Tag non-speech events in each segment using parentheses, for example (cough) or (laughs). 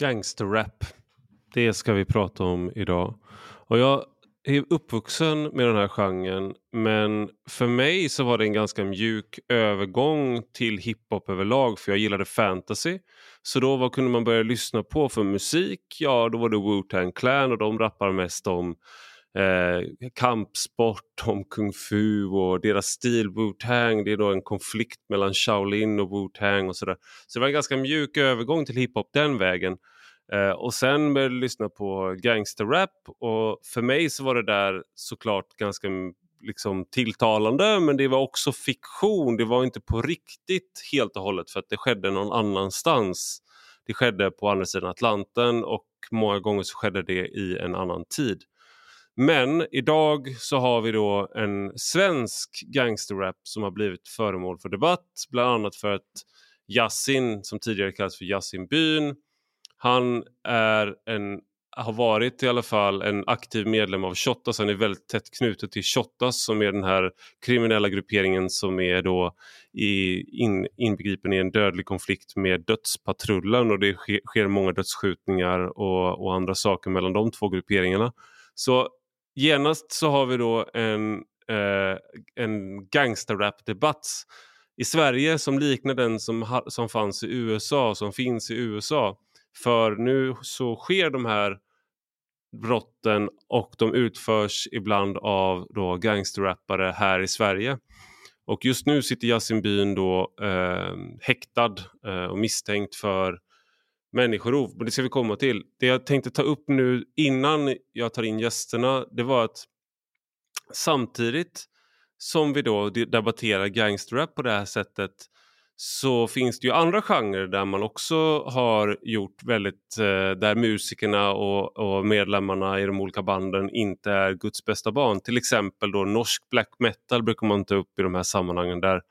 Gangsterrap. Det ska vi prata om idag. Och jag är uppvuxen med den här genren men för mig så var det en ganska mjuk övergång till hiphop överlag för jag gillade fantasy. Så då vad kunde man börja lyssna på för musik? Ja, då var det Wu-Tang Clan och de rappar mest om eh, kampsport, om kung fu och deras stil Wu-Tang. Det är då en konflikt mellan Shaolin och Wu-Tang och sådär. Så det var en ganska mjuk övergång till hiphop den vägen. Eh, och sen började jag lyssna på gangsterrap och för mig så var det där såklart ganska mm, liksom tilltalande men det var också fiktion. Det var inte på riktigt helt och hållet för att det skedde någon annanstans. Det skedde på andra sidan Atlanten och många gånger så skedde det i en annan tid. Men idag så har vi då en svensk gangsterrap som har blivit föremål för debatt. Bland annat för att Yasin, som tidigare kallades för Yasin Byn, han är en, har varit i alla fall en aktiv medlem av Shottaz. Han är väldigt tätt knuten till Shottaz som är den här kriminella grupperingen som är då i, in, inbegripen i en dödlig konflikt med Dödspatrullen och det sker, sker många dödsskjutningar och, och andra saker mellan de två grupperingarna. Så genast så har vi då en, eh, en gangsterrap-debatt i Sverige som liknar den som, som fanns i USA, som finns i USA. För nu så sker de här brotten och de utförs ibland av då gangsterrappare här i Sverige. Och just nu sitter Yasin Byn då eh, häktad eh, och misstänkt för människorov. Men det ska vi komma till. Det jag tänkte ta upp nu innan jag tar in gästerna det var att samtidigt som vi då debatterar gangsterrap på det här sättet så finns det ju andra genrer där man också har gjort väldigt, eh, där musikerna och, och, medlemmarna i de olika banden inte är Guds bästa barn. Till exempel då norsk black metal brukar man ta upp i de här sammanhangen där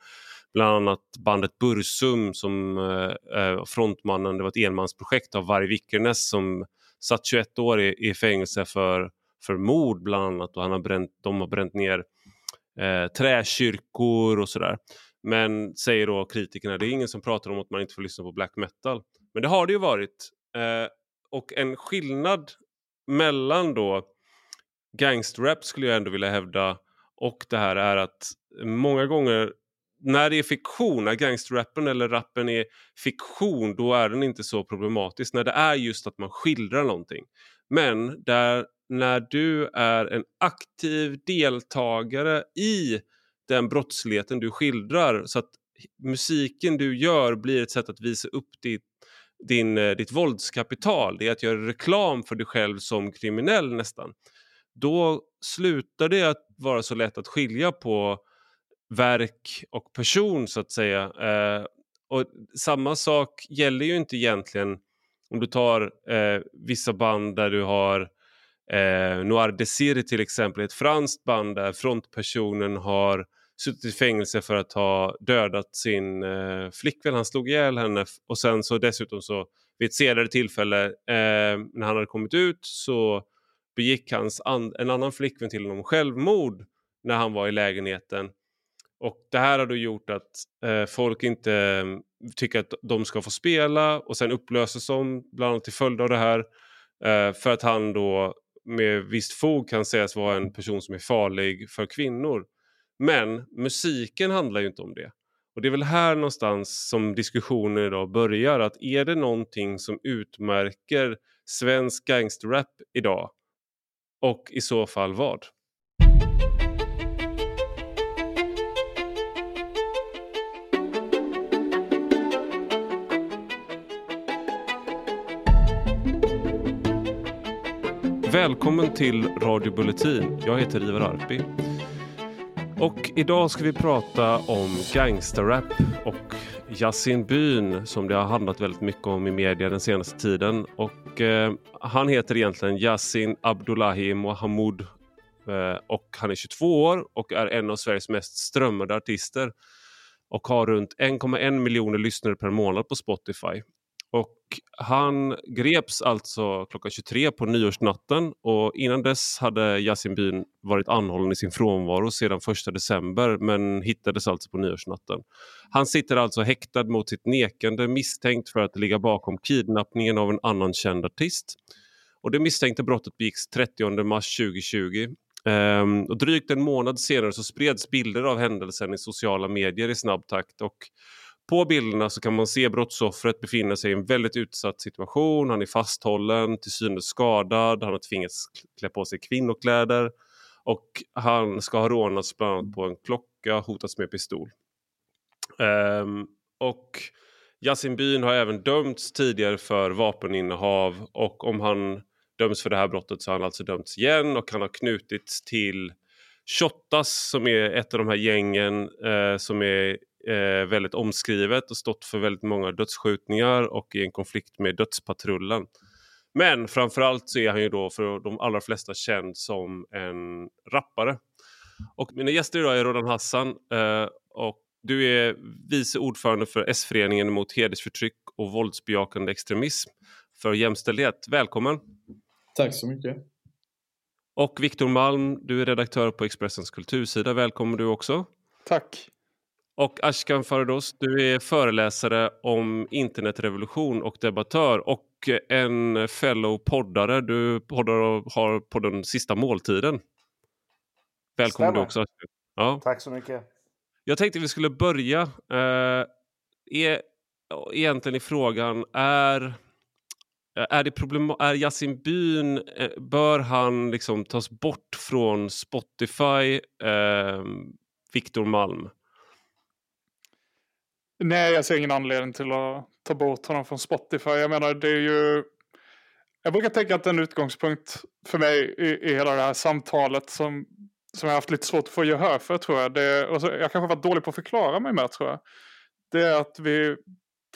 bland annat bandet Bursum som eh, eh, frontmannen, det var ett enmansprojekt av Varg Vikernes som satt 21 år i, i fängelse för, för mord bland annat och han har bränt, de har bränt ner eh, träkyrkor och sådär. Men säger då kritikerna, det är ingen som pratar om att man inte får lyssna på black metal. Men det har det ju varit. Eh, och en skillnad mellan då gangsterrap skulle jag ändå vilja hävda och det här är att många gånger när det är fiktion, när gangsterrappen eller rappen är fiktion, då är den inte så problematisk. När det är just att man skildrar någonting. Men där, när du är en aktiv deltagare i den brottsligheten du skildrar så att musiken du gör blir ett sätt att visa upp ditt, din, eh, ditt våldskapital. Det är att göra reklam för dig själv som kriminell nästan. Då slutar det att vara så lätt att skilja på verk och person så att säga. Eh, och Samma sak gäller ju inte egentligen om du tar eh, vissa band där du har eh, Noir Desir till exempel, ett franskt band där frontpersonen har suttit i fängelse för att ha dödat sin eh, flickvän. Han slog ihjäl henne och sen så dessutom så vid ett senare tillfälle eh, när han hade kommit ut så begick hans an en annan flickvän till honom självmord när han var i lägenheten. Och det här har då gjort att eh, folk inte eh, tycker att de ska få spela och sen upplöses de bland annat till följd av det här. Eh, för att han då med visst fog kan sägas vara en person som är farlig för kvinnor. Men musiken handlar ju inte om det. Och det är väl här någonstans som diskussionen idag börjar. Att är det någonting som utmärker svensk gangsterrap idag? Och i så fall vad? Välkommen till Radio Bulletin. Jag heter Ivar Arpi. Och idag ska vi prata om gangsterrap och Yasin Byn som det har handlat väldigt mycket om i media den senaste tiden. Och eh, han heter egentligen Yasin Abdullahi Mohamud eh, och han är 22 år och är en av Sveriges mest strömmade artister och har runt 1,1 miljoner lyssnare per månad på Spotify. Och han greps alltså klockan 23 på nyårsnatten och innan dess hade Yasin Byn varit anhållen i sin frånvaro sedan 1 december men hittades alltså på nyårsnatten. Han sitter alltså häktad mot sitt nekande misstänkt för att ligga bakom kidnappningen av en annan känd artist. Och det misstänkta brottet begicks 30 mars 2020 Um, ehm, och drygt en månad senare så spreds bilder av händelsen i sociala medier i snabb takt och på bilderna så kan man se brottsoffret befinna sig i en väldigt utsatt situation. Han är fasthållen, till synes skadad, han har tvingats klä på sig kvinnokläder och han ska ha rånats bland annat på en klocka, hotats med pistol. Um, och Yasin Byn har även dömts tidigare för vapeninnehav och om han döms för det här brottet så har han alltså dömts igen och han har knutits till Shottaz som är ett av de här gängen eh, som är eh, väldigt omskrivet och stått för väldigt många dödsskjutningar och i en konflikt med Dödspatrullen. Men framförallt så är han ju då för de allra flesta känd som en rappare. Och mina gäster idag är Rodan Hassan eh, och du är vice ordförande för S-föreningen mot hedersförtryck och våldsbejakande extremism för jämställdhet. Välkommen! Tack så mycket! Och Viktor Malm, du är redaktör på Expressens kultursida. Välkommen du också! Tack! Och Ashkan Farados, du är föreläsare om internetrevolution och debattör och en fellow poddare. Du poddar och har på den sista måltiden. Välkommen Stämmer. du också. Ja. Tack så mycket. Jag tänkte vi skulle börja eh, är, egentligen i frågan är är, det problem, är Yasin Byn, eh, bör han liksom tas bort från Spotify? Eh, Viktor Malm? Nej, jag ser ingen anledning till att ta bort honom från Spotify. Jag menar, det är ju... Jag brukar tänka att en utgångspunkt för mig i, i hela det här samtalet som, som jag haft lite svårt att få gehör för, tror jag. Det, och så, jag kanske varit dålig på att förklara mig med, tror jag. Det är att vi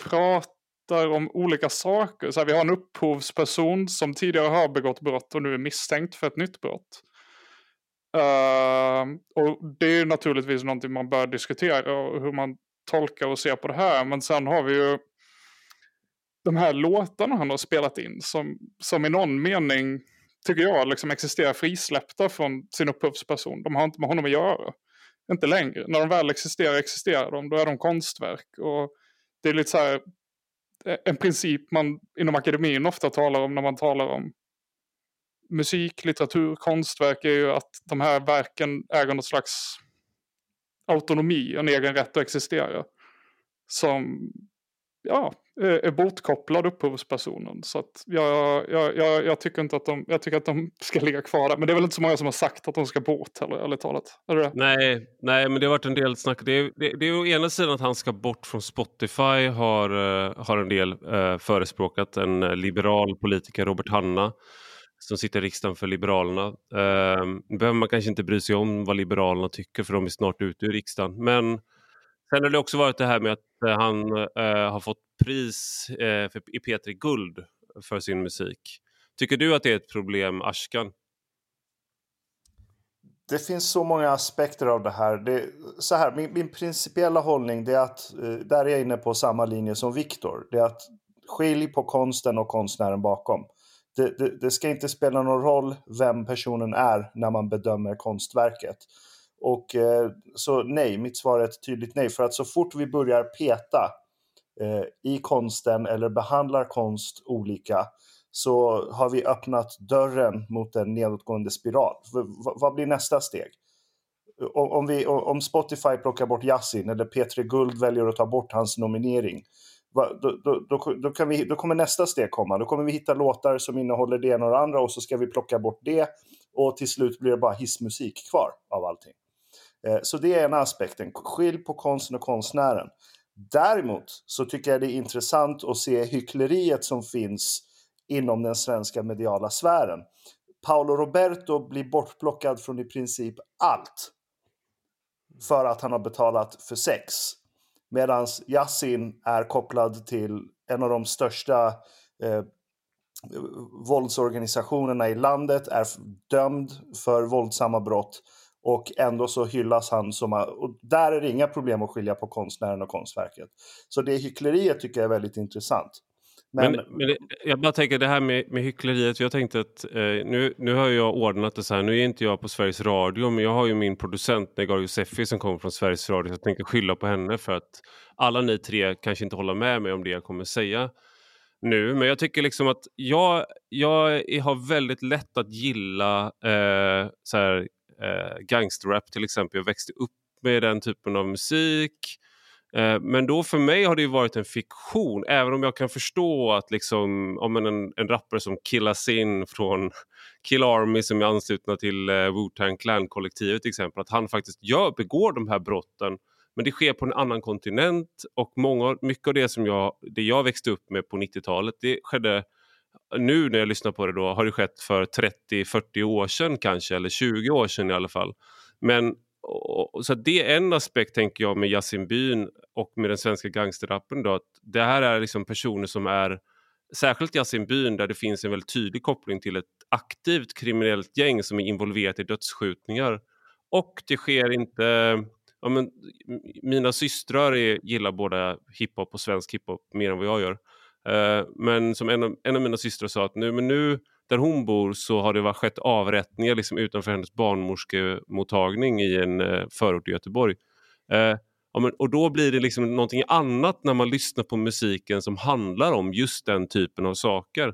pratar om olika saker. Så här, vi har en upphovsperson som tidigare har begått brott och nu är misstänkt för ett nytt brott. Uh, och det är naturligtvis någonting man bör diskutera och hur man tolkar och ser på det här. Men sen har vi ju de här låtarna han har spelat in som, som i någon mening, tycker jag, liksom existerar frisläppta från sin upphovsperson. De har inte med honom att göra. Inte längre. När de väl existerar, existerar de. Då är de konstverk. Och det är lite så här, eh, en princip man inom akademin ofta talar om när man talar om musik, litteratur, konstverk är ju att de här verken äger något slags autonomi, en egen rätt att existera. Som ja, är bortkopplad upphovspersonen. Så att jag, jag, jag, jag, tycker inte att de, jag tycker att de (laughs) ska ligga kvar där. Men det är väl inte så många som har sagt att de ska bort heller, ärligt talat. Är det? Nej, nej, men det har varit en del snack. Det är, det, det är å ena sidan att han ska bort från Spotify har, eh, har en del eh, förespråkat. En eh, liberal politiker, Robert Hanna, som sitter i riksdagen för Liberalerna. Eh, behöver man kanske inte bry sig om vad Liberalerna tycker för de är snart ute ur riksdagen. Men sen har det också varit det här med att eh, han eh, har fått pris eh, för, i P3 Guld för sin musik. Tycker du att det är ett problem, Ashkan? Det finns så många aspekter av det här. Det, så här min, min principiella hållning är att, eh, där är jag inne på samma linje som Viktor, det är att skilj på konsten och konstnären bakom det, det, det, ska inte spela någon roll vem personen är när man bedömer konstverket. Och eh, så nej, mitt svar är ett tydligt nej. För att så fort vi börjar peta eh, i konsten eller behandlar konst olika så har vi öppnat dörren mot en nedåtgående spiral. V vad blir nästa steg? Om, vi, om Spotify plockar bort Yasin eller P3 Guld väljer att ta bort hans nominering då, då, då, då, kan vi, då kommer nästa steg komma. Då kommer vi hitta låtar som innehåller det ena och det andra och så ska vi plocka bort det. Och till slut blir det bara hissmusik kvar av allting. Eh, så det är ena aspekten. Skilj på konsten och konstnären. Däremot så tycker jag det är intressant att se hyckleriet som finns inom den svenska mediala sfären. Paolo Roberto blir bortplockad från i princip allt för att han har betalat för sex. Medan Yasin är kopplad till en av de största eh, våldsorganisationerna i landet, är dömd för våldsamma brott och ändå så hyllas han som... Och där är det inga problem att skilja på konstnären och konstverket. Så det hyckleriet tycker jag är väldigt intressant. Men, men, men jag bara tänker det här med, med hyckleriet. Jag tänkte att eh, nu, nu har jag ordnat det så här. Nu är inte jag på Sveriges Radio men jag har ju min producent Negar Josefi som kommer från Sveriges Radio. Så jag tänker skylla på henne för att alla ni tre kanske inte håller med mig om det jag kommer säga nu. Men jag tycker liksom att jag, jag har väldigt lätt att gilla eh, så här, eh, gangsterrap till exempel. Jag växte upp med den typen av musik. Eh, men då för mig har det varit en fiktion, även om jag kan förstå att liksom, om en, en rappare som killas in från Kill Army som är anslutna till eh, Wu-Tang Clan-kollektivet till exempel, att han faktiskt gör, begår de här brotten men det sker på en annan kontinent och många, mycket av det som jag, det jag växte upp med på 90-talet det skedde nu när jag lyssnar på det då har det skett för 30-40 år sedan kanske eller 20 år sedan i alla fall. Men och, så det är en aspekt tänker jag med Yasin Byn och med den svenska gangsterrappen då att det här är liksom personer som är särskilt Yasin Byn där det finns en väldigt tydlig koppling till ett aktivt kriminellt gäng som är involverat i dödsskjutningar och det sker inte ja, men, mina systrar är, gillar både hiphop och svensk hiphop mer än vad jag gör. Uh, men som en av, en av mina systrar sa att nu, men nu där hon bor så har det varit skett avrättningar liksom utanför hennes barnmorskemottagning i en eh, förort i Göteborg. Eh, ja, men, och då blir det liksom någonting annat när man lyssnar på musiken som handlar om just den typen av saker.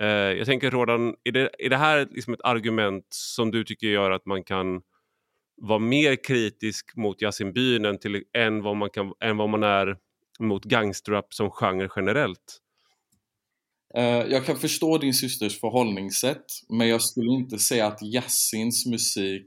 Eh, jag tänker Rodan, är det, är det här liksom ett argument som du tycker gör att man kan vara mer kritisk mot Yasin Byn än, till, än, vad man kan, än vad man är mot gangsterrap som genre generellt? Eh, jag kan förstå din systers förhållningssätt men jag skulle inte säga att Yassins musik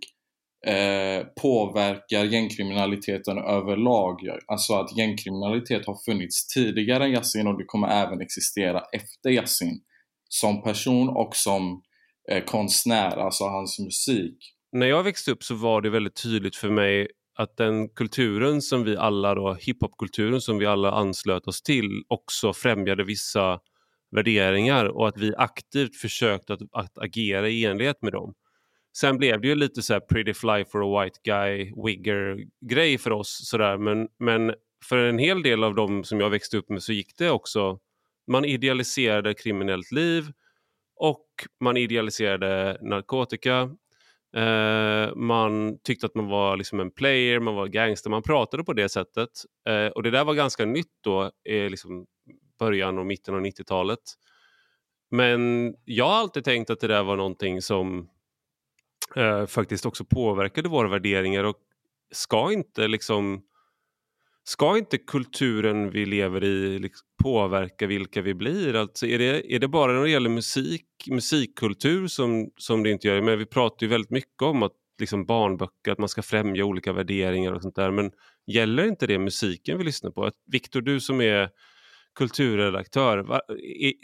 eh, påverkar gängkriminaliteten överlag. Alltså att gängkriminalitet har funnits tidigare än Yassin och det kommer även existera efter Yassin. Som person och som eh, konstnär, alltså hans musik när jag växte upp så var det väldigt tydligt för mig att den kulturen som vi alla då, hiphopkulturen som vi alla anslöt oss till också främjade vissa värderingar och att vi aktivt försökte att, att agera i enlighet med dem. Sen blev det ju lite så här pretty fly for a white guy wigger grej för oss sådär men, men för en hel del av dem som jag växte upp med så gick det också, man idealiserade kriminellt liv och man idealiserade narkotika Eh, man tyckte att man var liksom en player, man var gangster, man pratade på det sättet. Eh, och det där var ganska nytt då, eh, liksom början och mitten av 90-talet. Men jag har alltid tänkt att det där var någonting som eh, faktiskt också påverkade våra värderingar och ska inte liksom ska inte kulturen vi lever i liksom påverka vilka vi blir? Alltså är, det, är det bara när det gäller musik, musikkultur som, som det inte gör? Men vi pratar ju väldigt mycket om att liksom barnböcker, att man ska främja olika värderingar och sånt där. Men gäller inte det musiken vi lyssnar på? Viktor, du som är kulturredaktör,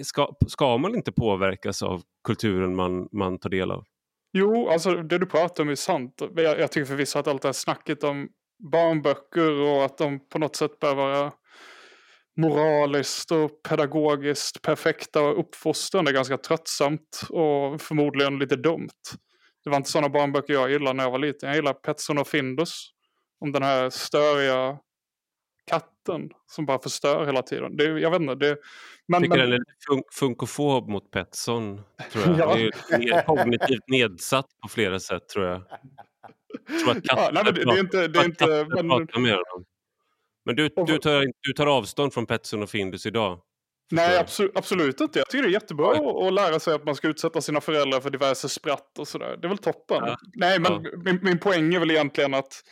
ska, ska man inte påverkas av kulturen man, man tar del av? Jo, alltså det du pratar om är sant. Jag, jag tycker förvisso att allt det här snacket om barnböcker och att de på något sätt bör vara moraliskt och pedagogiskt perfekta och uppfostrande ganska tröttsamt och förmodligen lite dumt. Det var inte sådana barnböcker jag gillade när jag var liten. Jag gillade Petson och Findus. Om den här störiga katten som bara förstör hela tiden. Det, jag vet inte. Det, men, tycker men... den är fun funkofob mot Petson. Tror jag. (laughs) ja. Det är kognitivt nedsatt på flera sätt tror jag. jag tror att (laughs) ja, nej, men det, det, är inte... Det är inte men... med honom. Men du, du, tar, du tar avstånd från Petson och Findus idag? Nej, absolut, absolut inte. Jag tycker det är jättebra ja. att lära sig att man ska utsätta sina föräldrar för diverse spratt och sådär. Det är väl toppen. Ja. Nej, men ja. min, min poäng är väl egentligen att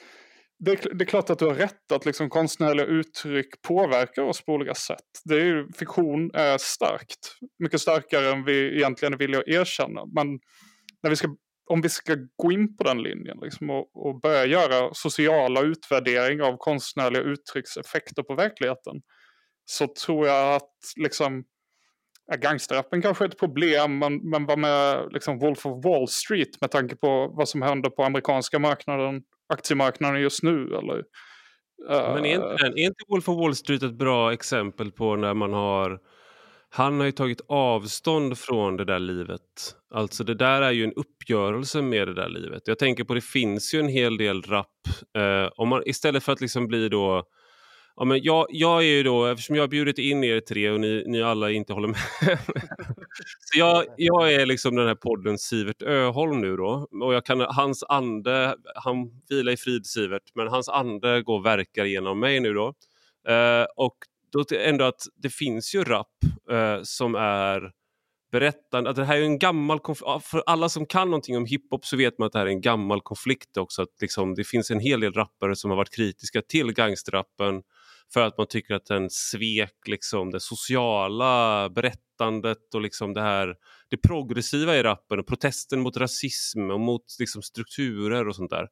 det är, det är klart att du har rätt att liksom konstnärliga uttryck påverkar oss på olika sätt. Det är ju, fiktion är starkt. Mycket starkare än vi egentligen är villiga att erkänna. Men när vi ska om vi ska gå in på den linjen liksom, och, och, börja göra sociala utvärderingar av konstnärliga uttryckseffekter på verkligheten så tror jag att liksom, ja, gangsterrappen kanske är ett problem men, men vad med liksom, Wolf of Wall Street med tanke på vad som händer på amerikanska marknaden, aktiemarknaden just nu? Eller. Men är inte, är inte Wolf of Wall Street ett bra exempel på när man har han har ju tagit avstånd från det där livet. Alltså det där är ju en uppgörelse med det där livet. Jag tänker på det finns ju en hel del rap. Eh, om man, istället för att liksom bli då Ja, men jag, jag är ju då, eftersom jag har bjudit in er tre och ni, ni alla inte håller med. (laughs) så jag, jag är liksom den här podden Sivert Öholm nu då. Och jag kan, hans ande, han vilar i frid Sivert, men hans ande går och verkar genom mig nu då. Eh, och då ändå att det finns ju rap eh, som är berättande. Att det här är en gammal För alla som kan någonting om hiphop så vet man att det här är en gammal konflikt också. Att liksom, det finns en hel del rappare som har varit kritiska till gangsterrappen för att man tycker att den svek liksom, det sociala berättandet och liksom det här det progressiva i rappen och protesten mot rasism och mot liksom, strukturer och sånt där.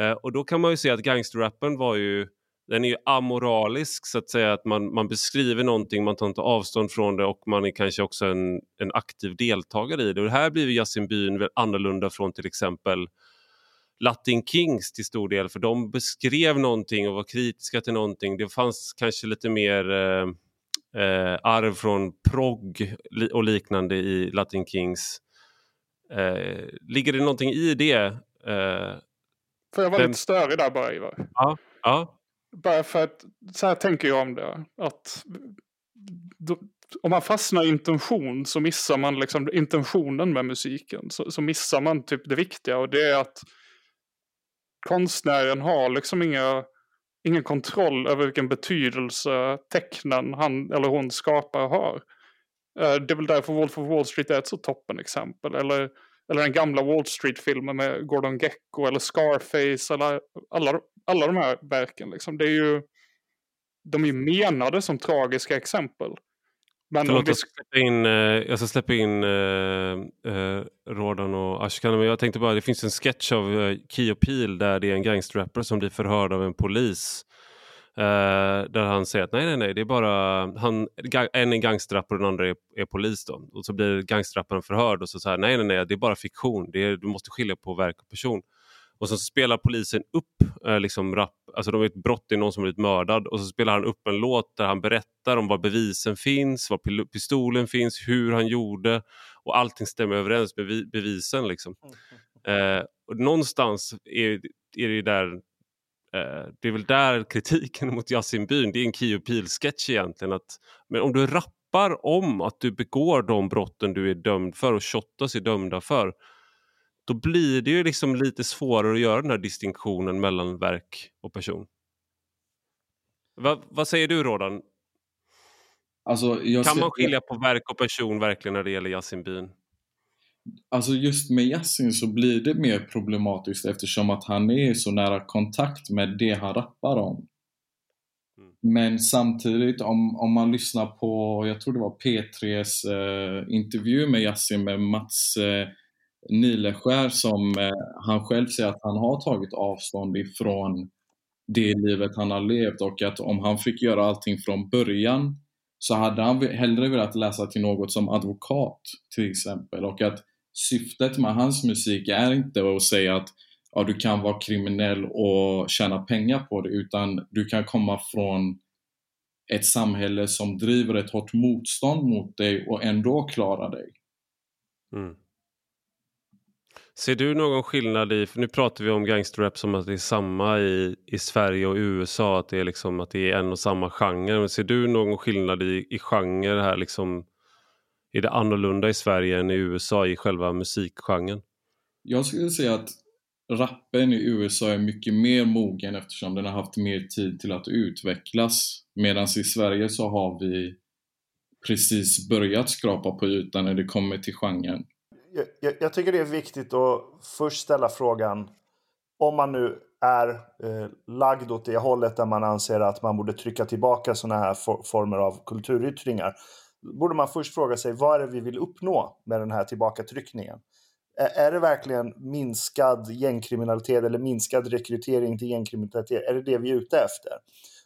Eh, och då kan man ju se att gangsterrappen var ju den är ju amoralisk så att säga att man, man beskriver någonting, man tar inte avstånd från det och man är kanske också en, en aktiv deltagare i det. Och det här blir Yasin Byn annorlunda från till exempel Latin Kings till stor del för de beskrev någonting och var kritiska till någonting. Det fanns kanske lite mer eh, eh, arv från progg och liknande i Latin Kings. Eh, ligger det någonting i det? Eh, Får jag vara vem... lite störig där bara Ivar? Ja. ja. Bara för att så här tänker jag om det. Att då, om man fastnar i intention så missar man liksom intentionen med musiken. Så, så missar man typ det viktiga och det är att konstnären har liksom inga, ingen kontroll över vilken betydelse tecknen han eller hon skapar har. Eh, det är väl därför Wolf of Wall Street är ett så toppen exempel. Eller, eller den gamla Wall Street-filmen med Gordon Gecko eller Scarface. Eller alla, alla de här verken. Liksom. Det är ju, de är ju menade som tragiska exempel. Men Förlåt, vi... jag, ska släppa in, eh, jag ska släppa in eh, eh, Rodan och Ashkan. Men jag tänkte bara, det finns en sketch av eh, Key Peel där det är en gangsterrapper som blir förhörd av en polis. Eh, där han säger att nej, nej, nej, det är bara han, en är gangsterrapper och den andra är, är polis. Då. Och så blir gangsterrapparen förhörd och så säger nej, nej, nej, det är bara fiktion. Det är, du måste skilja på verk och person. Och så spelar polisen upp eh, liksom rap, alltså de är ett brott, det är någon som blivit mördad och så spelar han upp en låt där han berättar om var bevisen finns, var pistolen finns, hur han gjorde och allting stämmer överens med bevisen. Liksom. Eh, och någonstans är, är det där eh, det är väl där kritiken (laughs) mot Yasin Byn, det är en Kio Pil-sketch egentligen. Att, men om du rappar om att du begår de brotten du är dömd för och Shottaz är dömda för då blir det ju liksom lite svårare att göra den här distinktionen mellan verk och person. Va, vad säger du Rodan? Alltså, kan ser... man skilja på verk och person verkligen när det gäller Yasin Bin? Alltså just med Yasin så blir det mer problematiskt eftersom att han är i så nära kontakt med det han rappar om. Mm. Men samtidigt om, om man lyssnar på, jag tror det var P3s eh, intervju med Yasin med Mats eh, Nileskär som eh, han själv säger att han har tagit avstånd ifrån det livet han har levt och att om han fick göra allting från början så hade han hellre velat läsa till något som advokat till exempel och att syftet med hans musik är inte att säga att ja, du kan vara kriminell och tjäna pengar på det utan du kan komma från ett samhälle som driver ett hårt motstånd mot dig och ändå klara dig. Mm. Ser du någon skillnad i, för nu pratar vi om gangsterrap som att det är samma i, i Sverige och USA, att det, är liksom, att det är en och samma genre. Men ser du någon skillnad i, i genre här liksom? Är det annorlunda i Sverige än i USA i själva musikgenren? Jag skulle säga att rappen i USA är mycket mer mogen eftersom den har haft mer tid till att utvecklas. Medan i Sverige så har vi precis börjat skrapa på ytan när det kommer till genren jag, jag, tycker det är viktigt att först ställa frågan om man nu är eh, lagd åt det hållet där man anser att man borde trycka tillbaka sådana här for, former av kulturyttringar. Borde man först fråga sig vad är det vi vill uppnå med den här tillbakatryckningen? Är, är det verkligen minskad gängkriminalitet eller minskad rekrytering till gängkriminalitet? Är det det vi är ute efter?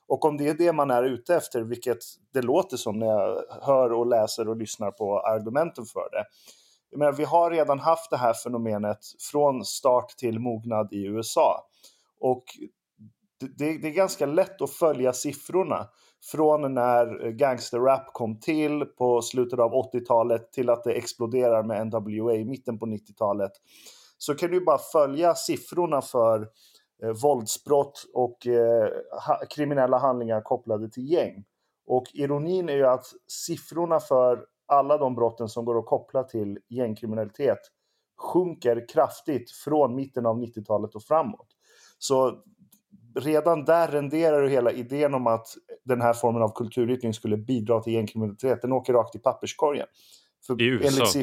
Och om det är det man är ute efter, vilket det låter som när jag hör och läser och lyssnar på argumenten för det, jag menar, vi har redan haft det här fenomenet från start till mognad i USA. Och det, det är ganska lätt att följa siffrorna från när gangsterrap kom till på slutet av 80-talet till att det exploderar med NWA i mitten på 90-talet. Så kan du bara följa siffrorna för eh, våldsbrott och eh, ha, kriminella handlingar kopplade till gäng. Och ironin är ju att siffrorna för alla de brotten som går att koppla till gängkriminalitet sjunker kraftigt från mitten av 90-talet och framåt. Så redan där renderar ju hela idén om att den här formen av kulturyttring skulle bidra till gängkriminalitet, den åker rakt i papperskorgen. För I USA?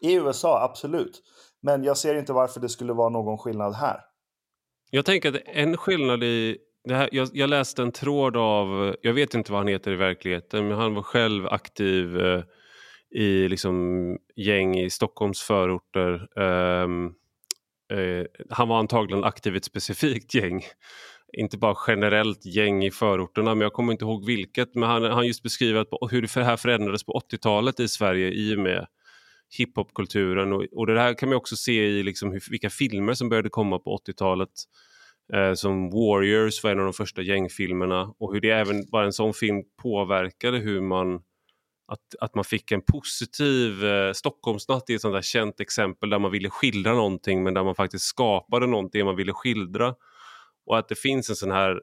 I USA, absolut. Men jag ser inte varför det skulle vara någon skillnad här. Jag tänker att en skillnad i... Det här, jag, jag, läste en tråd av, jag vet inte vad han heter i verkligheten, men han var själv aktiv eh, i liksom, gäng i Stockholms förorter. Um, eh, han var antagligen aktiv i ett specifikt gäng. Inte bara generellt gäng i förorterna, men jag kommer inte ihåg vilket. Men han, han just beskriver hur det här förändrades på 80-talet i Sverige i och med hiphopkulturen. Och, och det här kan man också se i liksom hur, vilka filmer som började komma på 80-talet. Eh, som Warriors var en av de första gängfilmerna och hur det även bara en sån film påverkade hur man att, att man fick en positiv eh, Stockholmsnatt är ett sånt där känt exempel där man ville skildra någonting men där man faktiskt skapade någonting man ville skildra. Och att det finns en sån här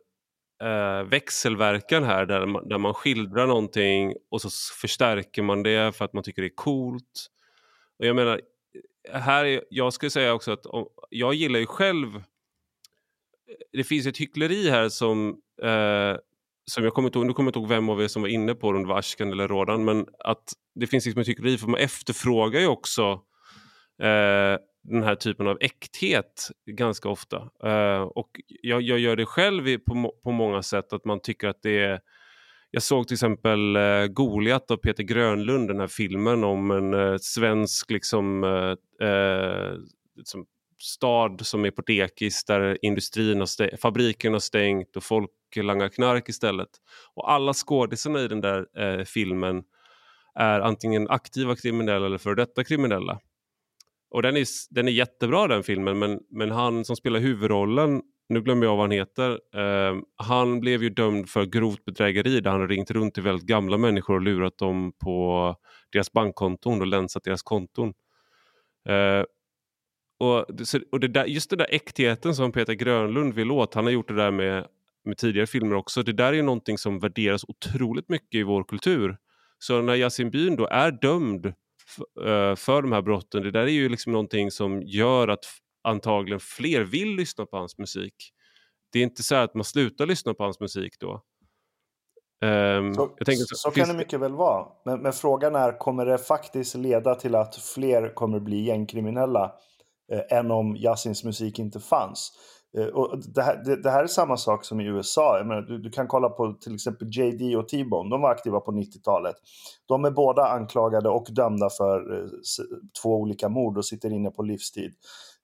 eh, växelverkan här där man, där man skildrar någonting och så förstärker man det för att man tycker det är coolt. Och jag menar, här är, jag skulle säga också att om, jag gillar ju själv det finns ett hyckleri här som, eh, som jag kommer inte ihåg, nu kommer jag inte ihåg vem av er som var inne på det, om det var Ashkan eller Rodan, men att det finns liksom ett hyckleri för man efterfrågar ju också eh, den här typen av äkthet ganska ofta. Eh, och jag, jag, gör det själv på, på många sätt, att man tycker att det är... Jag såg till exempel eh, Goliat av Peter Grönlund, den här filmen om en eh, svensk liksom, eh, liksom, stad som är på dekis där industrin har stängt, fabriken har stängt och folk langar knark istället. Och alla skådisarna i den där eh, filmen är antingen aktiva kriminella eller före detta kriminella. Och den är, den är jättebra den filmen men, men han som spelar huvudrollen, nu glömmer jag vad han heter, eh, han blev ju dömd för grovt bedrägeri där han har ringt runt till väldigt gamla människor och lurat dem på deras bankkonton och länsat deras konton. Eh, och, och det där, just den där äktheten som Peter Grönlund vill åt, han har gjort det där med, med tidigare filmer också, det där är någonting som värderas otroligt mycket i vår kultur. Så när Yasin Byn då är dömd Eh, för de här brotten. Det där är ju liksom någonting som gör att antagligen fler vill lyssna på hans musik. Det är inte så att man slutar lyssna på hans musik då. Um, så, så, så kan det mycket väl vara. Men, men, frågan är, kommer det faktiskt leda till att fler kommer bli gängkriminella eh, än om Yasins musik inte fanns? Eh, och det, här, det, det, här är samma sak som i USA. Menar, du, du, kan kolla på till exempel JD och T-Bone. De var aktiva på 90-talet. De är båda anklagade och dömda för eh, två olika mord och sitter inne på livstid.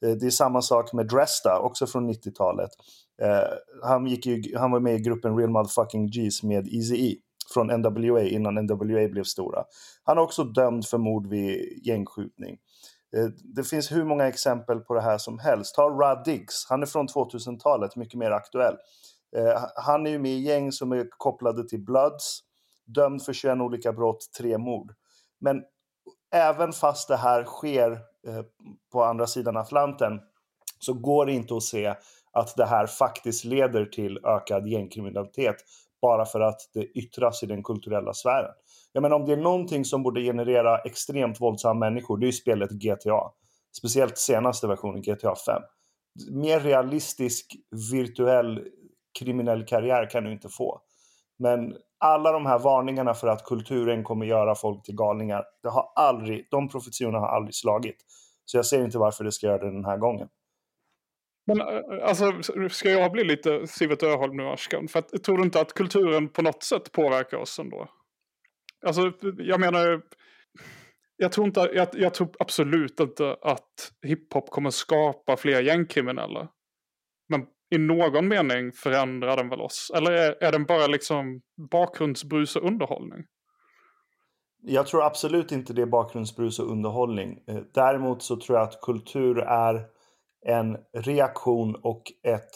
Eh, det är samma sak med Dresta, också från 90-talet. Eh, han, gick ju, han var med i gruppen Real Motherfucking G's med Eazy-E från NWA innan NWA blev stora. Han är också dömd för mord vid gängskjutning. Eh, det finns hur många exempel på det här som helst. Ta Rad Diggs, han är från 2000-talet, mycket mer aktuell. Eh, han är ju med i gäng som är kopplade till Bloods, dömd för 21 olika brott, tre mord. Men även fast det här sker eh, på andra sidan Atlanten så går det inte att se att det här faktiskt leder till ökad gängkriminalitet bara för att det yttras i den kulturella sfären. Jag menar om det är någonting som borde generera extremt våldsamma människor, det är ju spelet GTA. Speciellt senaste versionen, GTA 5. Mer realistisk virtuell kriminell karriär kan du inte få. Men alla de här varningarna för att kulturen kommer göra folk till galningar, det har aldrig, de profetiorna har aldrig slagit. Så jag ser inte varför det ska göra det den här gången. Men eh, alltså, ska jag bli lite Sivert Öholm nu, Ashkan? För att, tror du inte att kulturen på något sätt påverkar oss ändå? Alltså, jag menar, jag tror, inte, jag, jag tror absolut inte att hiphop kommer skapa fler gängkriminella. Men i någon mening förändrar den väl oss? Eller är, är den bara liksom bakgrundsbrus och underhållning? Jag tror absolut inte det är bakgrundsbrus och underhållning. Eh, däremot så tror jag att kultur är en reaktion och ett,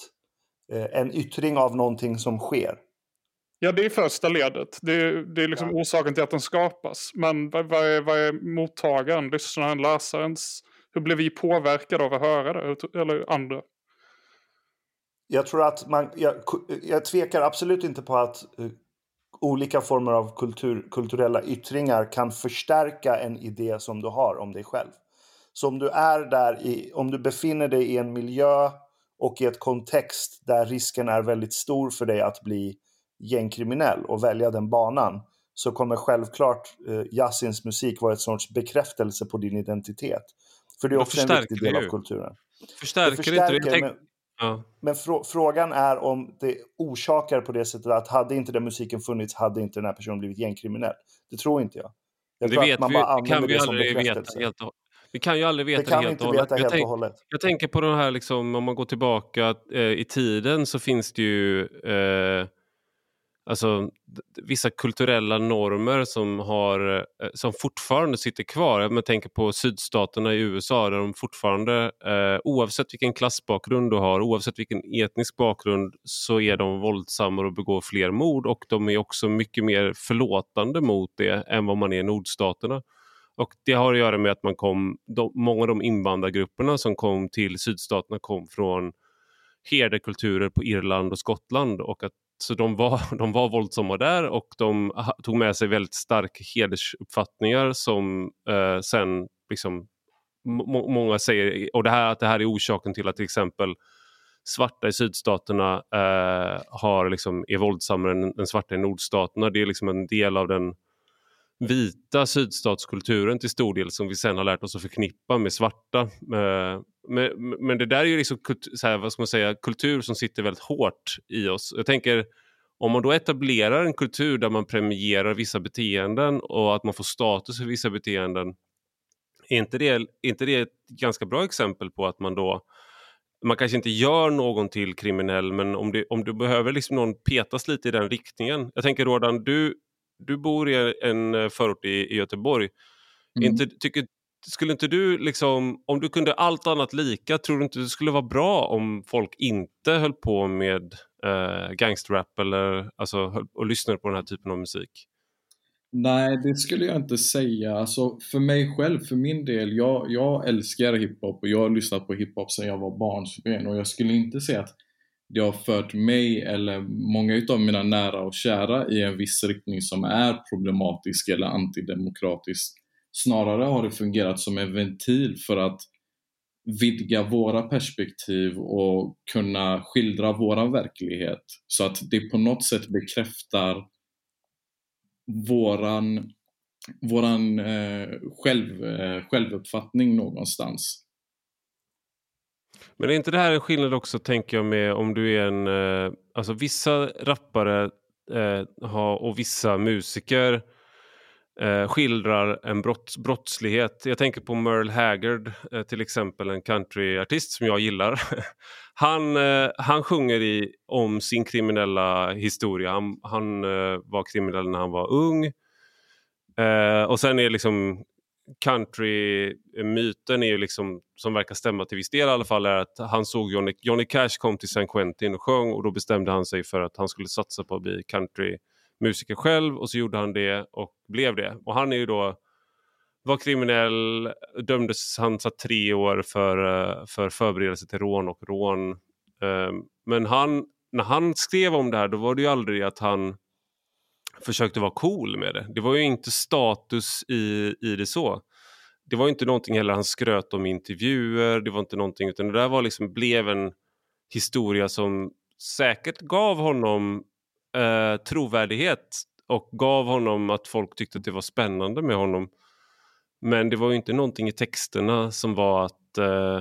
eh, en yttring av någonting som sker. Ja, det är första ledet. Det är, det är liksom ja. orsaken till att den skapas. Men vad, vad, är, vad är mottagaren, lyssnaren, läsarens... Hur blir vi påverkade av att höra det? Eller andra? jag tror att man, jag, jag tvekar absolut inte på att uh, olika former av kultur, kulturella yttringar kan förstärka en idé som du har om dig själv. Så om du är där, i, om du befinner dig i en miljö och i ett kontext där risken är väldigt stor för dig att bli gängkriminell och välja den banan så kommer självklart eh, Yassins musik vara ett sorts bekräftelse på din identitet. För det är också en viktig del av kulturen. Förstärker det förstärker, inte det? Men, men frå frågan är om det orsakar på det sättet att hade inte den musiken funnits hade inte den här personen blivit gängkriminell. Det tror inte jag. jag det vet man vi, bara kan vi aldrig veta helt och vi kan ju aldrig veta det, kan det helt, och hållet. Helt jag, tänk, jag tänker på de här, liksom, om man går tillbaka eh, i tiden så finns det ju eh, alltså, vissa kulturella normer som, har, eh, som fortfarande sitter kvar. Jag tänker på sydstaterna i USA där de fortfarande, eh, oavsett vilken klassbakgrund du har, oavsett vilken etnisk bakgrund så är de våldsammare och begår fler mord och de är också mycket mer förlåtande mot det än vad man är i nordstaterna. Och Det har att göra med att man kom, de, många av de invandrargrupperna som kom till sydstaterna kom från herdekulturer på Irland och Skottland och att så de var, (laughs) de var våldsamma där och de tog med sig väldigt starka hedersuppfattningar som eh, sen liksom många säger, och det här, att det här är orsaken till att till exempel svarta i sydstaterna eh, har liksom, är våldsammare än, än svarta i nordstaterna. Det är liksom en del av den vita sydstatskulturen till stor del som vi sen har lärt oss att förknippa med svarta. Eh, men, men det där är ju liksom så här, vad ska man säga, kultur som sitter väldigt hårt i oss. Jag tänker om man då etablerar en kultur där man premierar vissa beteenden och att man får status för vissa beteenden. Är inte det, är inte det ett ganska bra exempel på att man då man kanske inte gör någon till kriminell men om, det, om du behöver liksom någon petas lite i den riktningen. Jag tänker Rodan, du, du bor i en förort i, i Göteborg. Mm. Inte, tycker, skulle inte du, liksom, om du kunde allt annat lika, tror du inte det skulle vara bra om folk inte höll på med eh, gangsterrap eller alltså, och lyssnade på den här typen av musik? Nej, det skulle jag inte säga. Alltså, för mig själv, för min del, jag, jag älskar hiphop och jag har lyssnat på hiphop sedan jag var barnsben och jag skulle inte säga att det har fört mig eller många utav mina nära och kära i en viss riktning som är problematisk eller antidemokratisk. Snarare har det fungerat som en ventil för att vidga våra perspektiv och kunna skildra våran verklighet så att det på något sätt bekräftar våran, våran eh, själv, eh, självuppfattning någonstans. Men är inte det här en skillnad också tänker jag med om du är en, eh, alltså vissa rappare eh, har, och vissa musiker eh, skildrar en brott, brottslighet. Jag tänker på Merle Haggard eh, till exempel, en countryartist som jag gillar. (laughs) han, eh, han sjunger i, om sin kriminella historia. Han, han eh, var kriminell när han var ung. Eh, och sen är liksom countrymyten eh, är ju liksom, som verkar stämma till viss del i alla fall, är att han såg Johnny, Johnny Cash kom till San Quentin och sjöng och då bestämde han sig för att han skulle satsa på att bli countrymusiker själv och så gjorde han det och blev det. Och han är ju då var kriminell, dömdes, han satt tre år för, eh, för förberedelse till rån och rån. Ehm, men han, när han skrev om det här då var det ju aldrig att han försökte vara cool med det. Det var ju inte status i, i det så. Det var inte någonting heller han skröt om i intervjuer, det var inte någonting utan det där var liksom, blev en historia som säkert gav honom eh, trovärdighet och gav honom att folk tyckte att det var spännande med honom. Men det var ju inte någonting i texterna som var att, eh,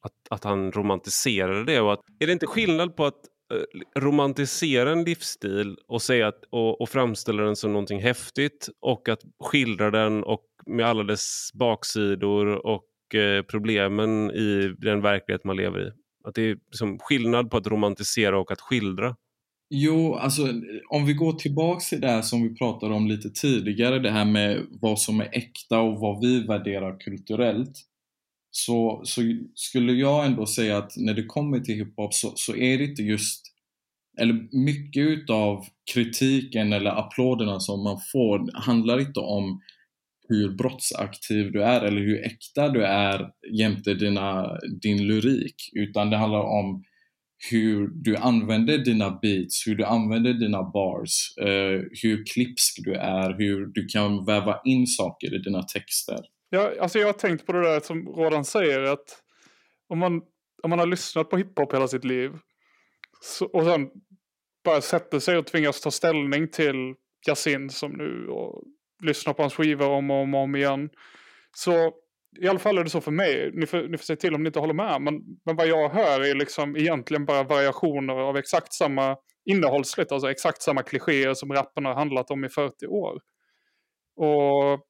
att, att han romantiserade det. Och att, är det inte skillnad på att Eh, romantisera en livsstil och, säga att, och, och framställa den som någonting häftigt och att skildra den och med alla dess baksidor och eh, problemen i den verklighet man lever i. Att det är liksom skillnad på att romantisera och att skildra. Jo, alltså om vi går tillbaks till det här som vi pratade om lite tidigare, det här med vad som är äkta och vad vi värderar kulturellt så, så skulle jag ändå säga att när det kommer till hiphop så, så är det inte just eller mycket utav kritiken eller applåderna som man får handlar inte om hur brottsaktiv du är eller hur äkta du är jämte dina, din lyrik utan det handlar om hur du använder dina beats, hur du använder dina bars, eh, hur klipsk du är, hur du kan väva in saker i dina texter. Ja, alltså jag har tänkt på det där som Rodan säger att om man, om man har lyssnat på hiphop hela sitt liv så, och sen bara sätter sig och tvingas ta ställning till Yasin som nu och lyssnar på hans skivor om och om, och om igen. Så i alla fall är det så för mig. Ni får, ni får säga till om ni inte håller med. Men, men vad jag hör är liksom egentligen bara variationer av exakt samma innehållsligt. Alltså exakt samma klichéer som rappen har handlat om i 40 år. Och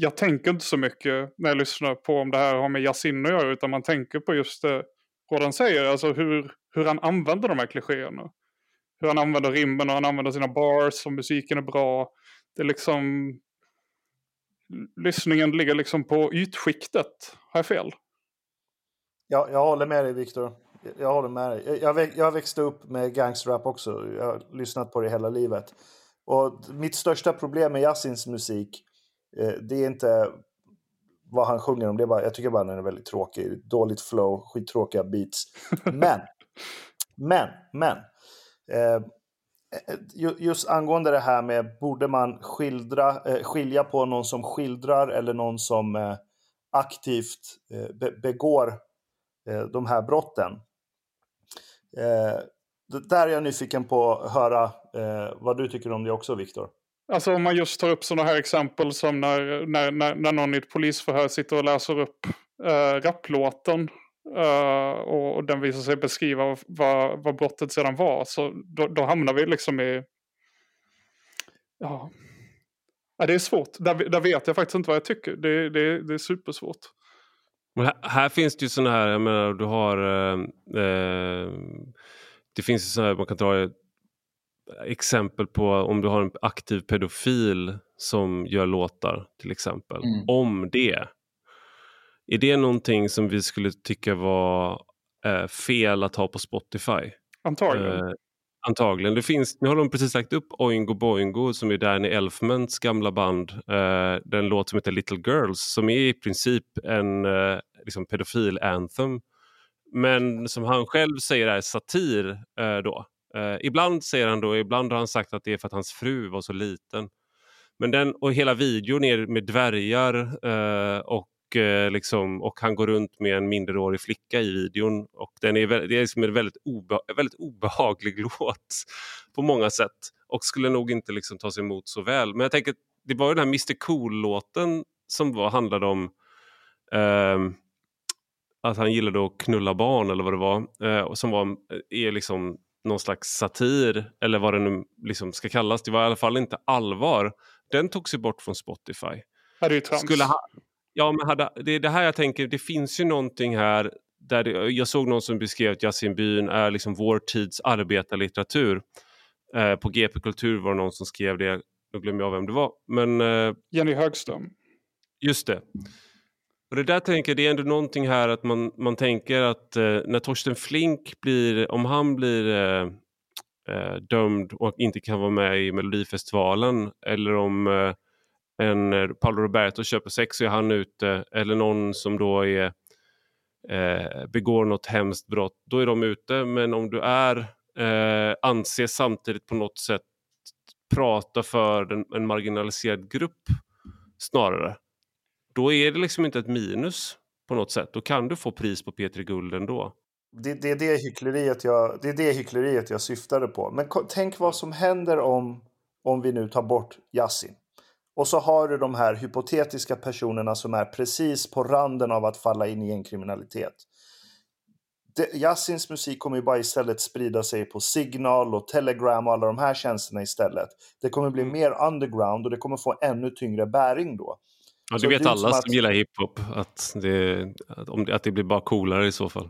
jag tänker inte så mycket när jag lyssnar på om det här har med Yasin att göra. Utan man tänker på just det Rodan säger. Alltså hur, hur han använder de här klichéerna. Hur han använder rimmen och han använder sina bars och musiken är bra. Det är liksom lyssningen ligger liksom på ytskiktet. Har jag fel? Ja, jag håller med dig Viktor. Jag håller med dig. Jag, jag växte upp med gangsterrap också. Jag har lyssnat på det hela livet. Och mitt största problem med Yassins musik, det är inte vad han sjunger om. Det är bara, jag tycker bara den är väldigt tråkig. Dåligt flow, skittråkiga beats. Men, (laughs) men, men. Eh, Eh, just angående det här med borde man skildra, eh, skilja på någon som skildrar eller någon som eh, aktivt begår de här brotten. Där är jag nyfiken på att höra vad du tycker om det också, Viktor. Alltså om man just tar upp sådana här exempel som när, när, när, när någon i ett polisförhör sitter och läser upp äh, rapplåten äh, och, och, den visar sig beskriva vad, vad brottet sedan var. Så då, då hamnar vi liksom i... Ja. ja det är svårt. Där, där vet jag faktiskt inte vad jag tycker. Det, det, det är supersvårt. Men här, här, finns det ju sådana här, jag menar du har... Eh, eh det finns ju sådana här, man kan dra exempel på om du har en aktiv pedofil som gör låtar till exempel. Mm. Om det är det någonting som vi skulle tycka var eh, fel att ha på Spotify? Antagligen. Eh, antagligen. Det finns, nu har de precis lagt upp Oingo Boingo som är Danny Elfmans gamla band. Eh, den låt som heter Little Girls som är i princip en eh, liksom pedofil anthem. Men som han själv säger är satir eh, då. Eh, ibland säger han då, ibland har han sagt att det är för att hans fru var så liten. Men den, och hela videon är med dvärgar eh, och eh, liksom, och han går runt med en minderårig flicka i videon. Och den är, det är liksom en väldigt, obe, väldigt obehaglig (laughs) låt på många sätt och skulle nog inte liksom tas emot så väl. Men jag tänker, det var ju den här Mr Cool-låten som var, handlade om eh, att han gillade att knulla barn eller vad det var. Eh, och som var, eh, är liksom någon slags satir eller vad det nu liksom ska kallas. Det var i alla fall inte allvar. Den togs ju bort från Spotify. Ja, det är trams. Skulle ha, Ja, men hade, det är det här jag tänker, det finns ju någonting här där det, jag såg någon som beskrev att Yasin-byn är liksom vår tids arbetarlitteratur. Eh, på GP Kultur var det någon som skrev det, nu glömmer jag vem det var. Men, eh, Jenny Högström. Just det. Och det där tänker det är ändå någonting här att man, man tänker att eh, när Torsten Flink blir, om han blir eh, eh dömd och inte kan vara med i Melodifestivalen eller om eh, en eh, Paolo Roberto köper sex så är han ute. Eller någon som då är, eh, begår något hemskt brott. Då är de ute. Men om du är eh, anses samtidigt på något sätt prata för den, en marginaliserad grupp snarare. Då är det liksom inte ett minus på något sätt. Då kan du få pris på Petri Guld ändå. Det, det, är det, hyckleriet jag, det är det hyckleriet jag syftade på. Men tänk vad som händer om, om vi nu tar bort Yasin. Och så har du de här hypotetiska personerna som är precis på randen av att falla in i en kriminalitet. Yassins musik kommer ju bara istället sprida sig på Signal och Telegram och alla de här tjänsterna istället. Det kommer bli mm. mer underground och det kommer få ännu tyngre bäring då. Ja, det vet alla som, att... som gillar hiphop, att det, att det blir bara coolare i så fall.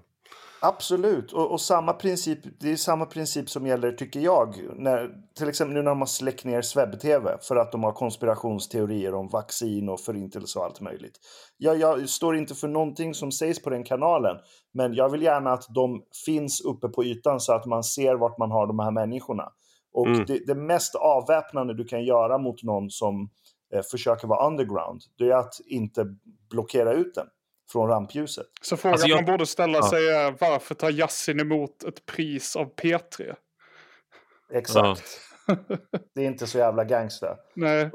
Absolut, och, och, samma princip, det är samma princip som gäller, tycker jag, när, till exempel nu när man släckt ner SvebTV för att de har konspirationsteorier om vaccin och förintelse och allt möjligt. Jag, jag står inte för någonting som sägs på den kanalen, men jag vill gärna att de finns uppe på ytan så att man ser vart man har de här människorna. Och mm. det, det, mest avväpnande du kan göra mot någon som försöker vara underground, det är att inte blockera ut den. från rampljuset. Så frågan Alltså, jag- man borde ställa Ja. sig är varför tar Yasin emot ett pris av P3? Exakt. (laughs) Det är inte så jävla gangsta. Nej,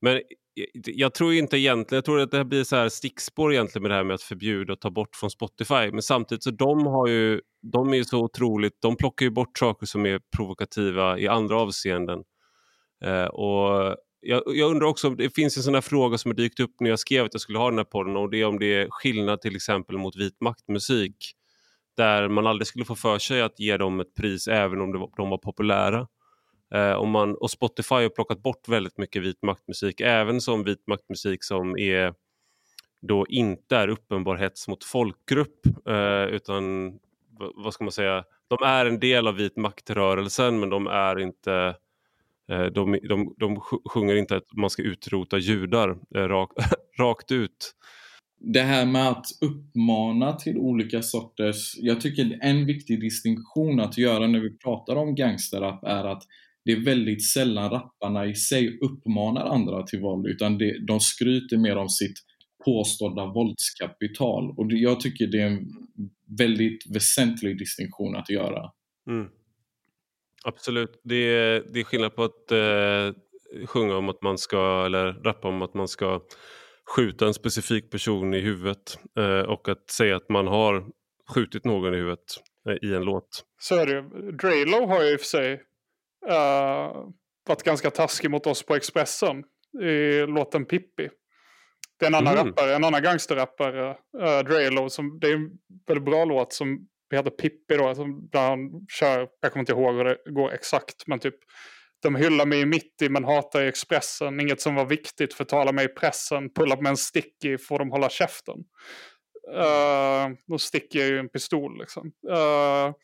Men jag, jag tror inte egentligen, jag tror att det här blir så här stickspår egentligen med det här med att förbjuda och ta bort från Spotify. Men samtidigt så de har ju, de är ju så otroligt, de plockar ju bort saker som är provokativa i andra avseenden. Eh, och jag, jag undrar också, det finns en sån här fråga som har dykt upp när jag skrev att jag skulle ha den här podden och det är om det är skillnad till exempel mot vit maktmusik. Där man aldrig skulle få för sig att ge dem ett pris även om det var, de var populära. Eh, och, man, och Spotify har plockat bort väldigt mycket vit maktmusik, även som vit maktmusik som är då inte är uppenbar hets mot folkgrupp, eh, utan vad ska man säga, de är en del av vit maktrörelsen men de är inte eh, de, de, de sj- sjunger inte att man ska utrota judar eh, rak, (laughs) rakt ut. det här med att uppmana till olika sorters... Jag tycker en viktig distinktion att göra när vi pratar om gangsterrap är att det är väldigt sällan rapparna i sig uppmanar andra till våld utan det, de skryter mer om sitt påstådda våldskapital. Och jag tycker det är en väldigt väsentlig distinktion att göra. Mm. Absolut, det är, det är skillnad på att eh, sjunga om att man ska, eller rappa om att man ska skjuta en specifik person i huvudet eh, och att säga att man har skjutit någon i huvudet eh, i en låt. så är det ju. Draylo har ju i och för sig uh, varit ganska taskig mot oss på Expressen i låten Pippi. Det är en annan Mhm. rappare, en annan gangsterrappare, uh, Draylo, som det är en väldigt bra låt som heter Pippi då, som, där han kör, jag kommer inte ihåg hur det går exakt, men typ de hyllar mig i mitt i men hatar i Expressen, inget som var viktigt förtalar mig i pressen, Pullar med en sticky får de hålla käften. Uh, då sticker jag ju en pistol liksom. Uh,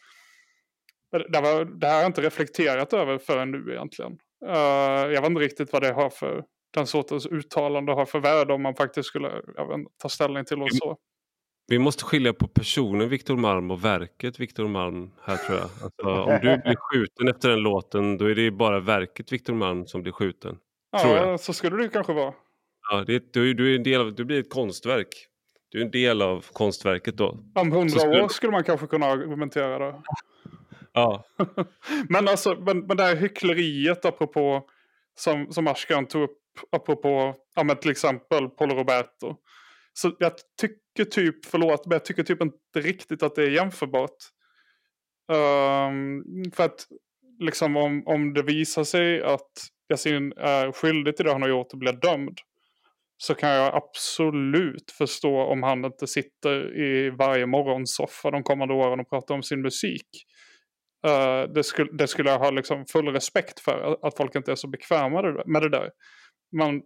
det, var, det här har jag inte reflekterat över förrän nu egentligen. Uh, jag vet inte riktigt vad det har för, den sortens uttalande har för värde om man faktiskt skulle jag vet, ta ställning till och så. Vi måste skilja på personen Viktor Malm och verket Viktor Malm här tror jag. Alltså, om du blir skjuten efter den låten då är det bara verket Viktor Malm som blir skjuten. Ja, så skulle det kanske vara. Ja, det, du, du, är en del av, du blir ett konstverk. Du är en del av konstverket då. Om hundra skulle- år skulle man kanske kunna argumentera det. Ja, (laughs) men alltså, men, men det här hyckleriet apropå, som, som Ashkan tog upp, apropå, ja men till exempel Paolo Roberto. Så jag tycker typ, förlåt, men jag tycker typ inte riktigt att det är jämförbart. Um, för att liksom om, om det visar sig att Yasin är skyldig till det han har gjort och blir dömd. Så kan jag absolut förstå om han inte sitter i varje morgonsoffa de kommande åren och pratar om sin musik. Uh, det, skulle, det skulle jag ha liksom full respekt för, att- folk inte är så bekväma med det- med det där. Men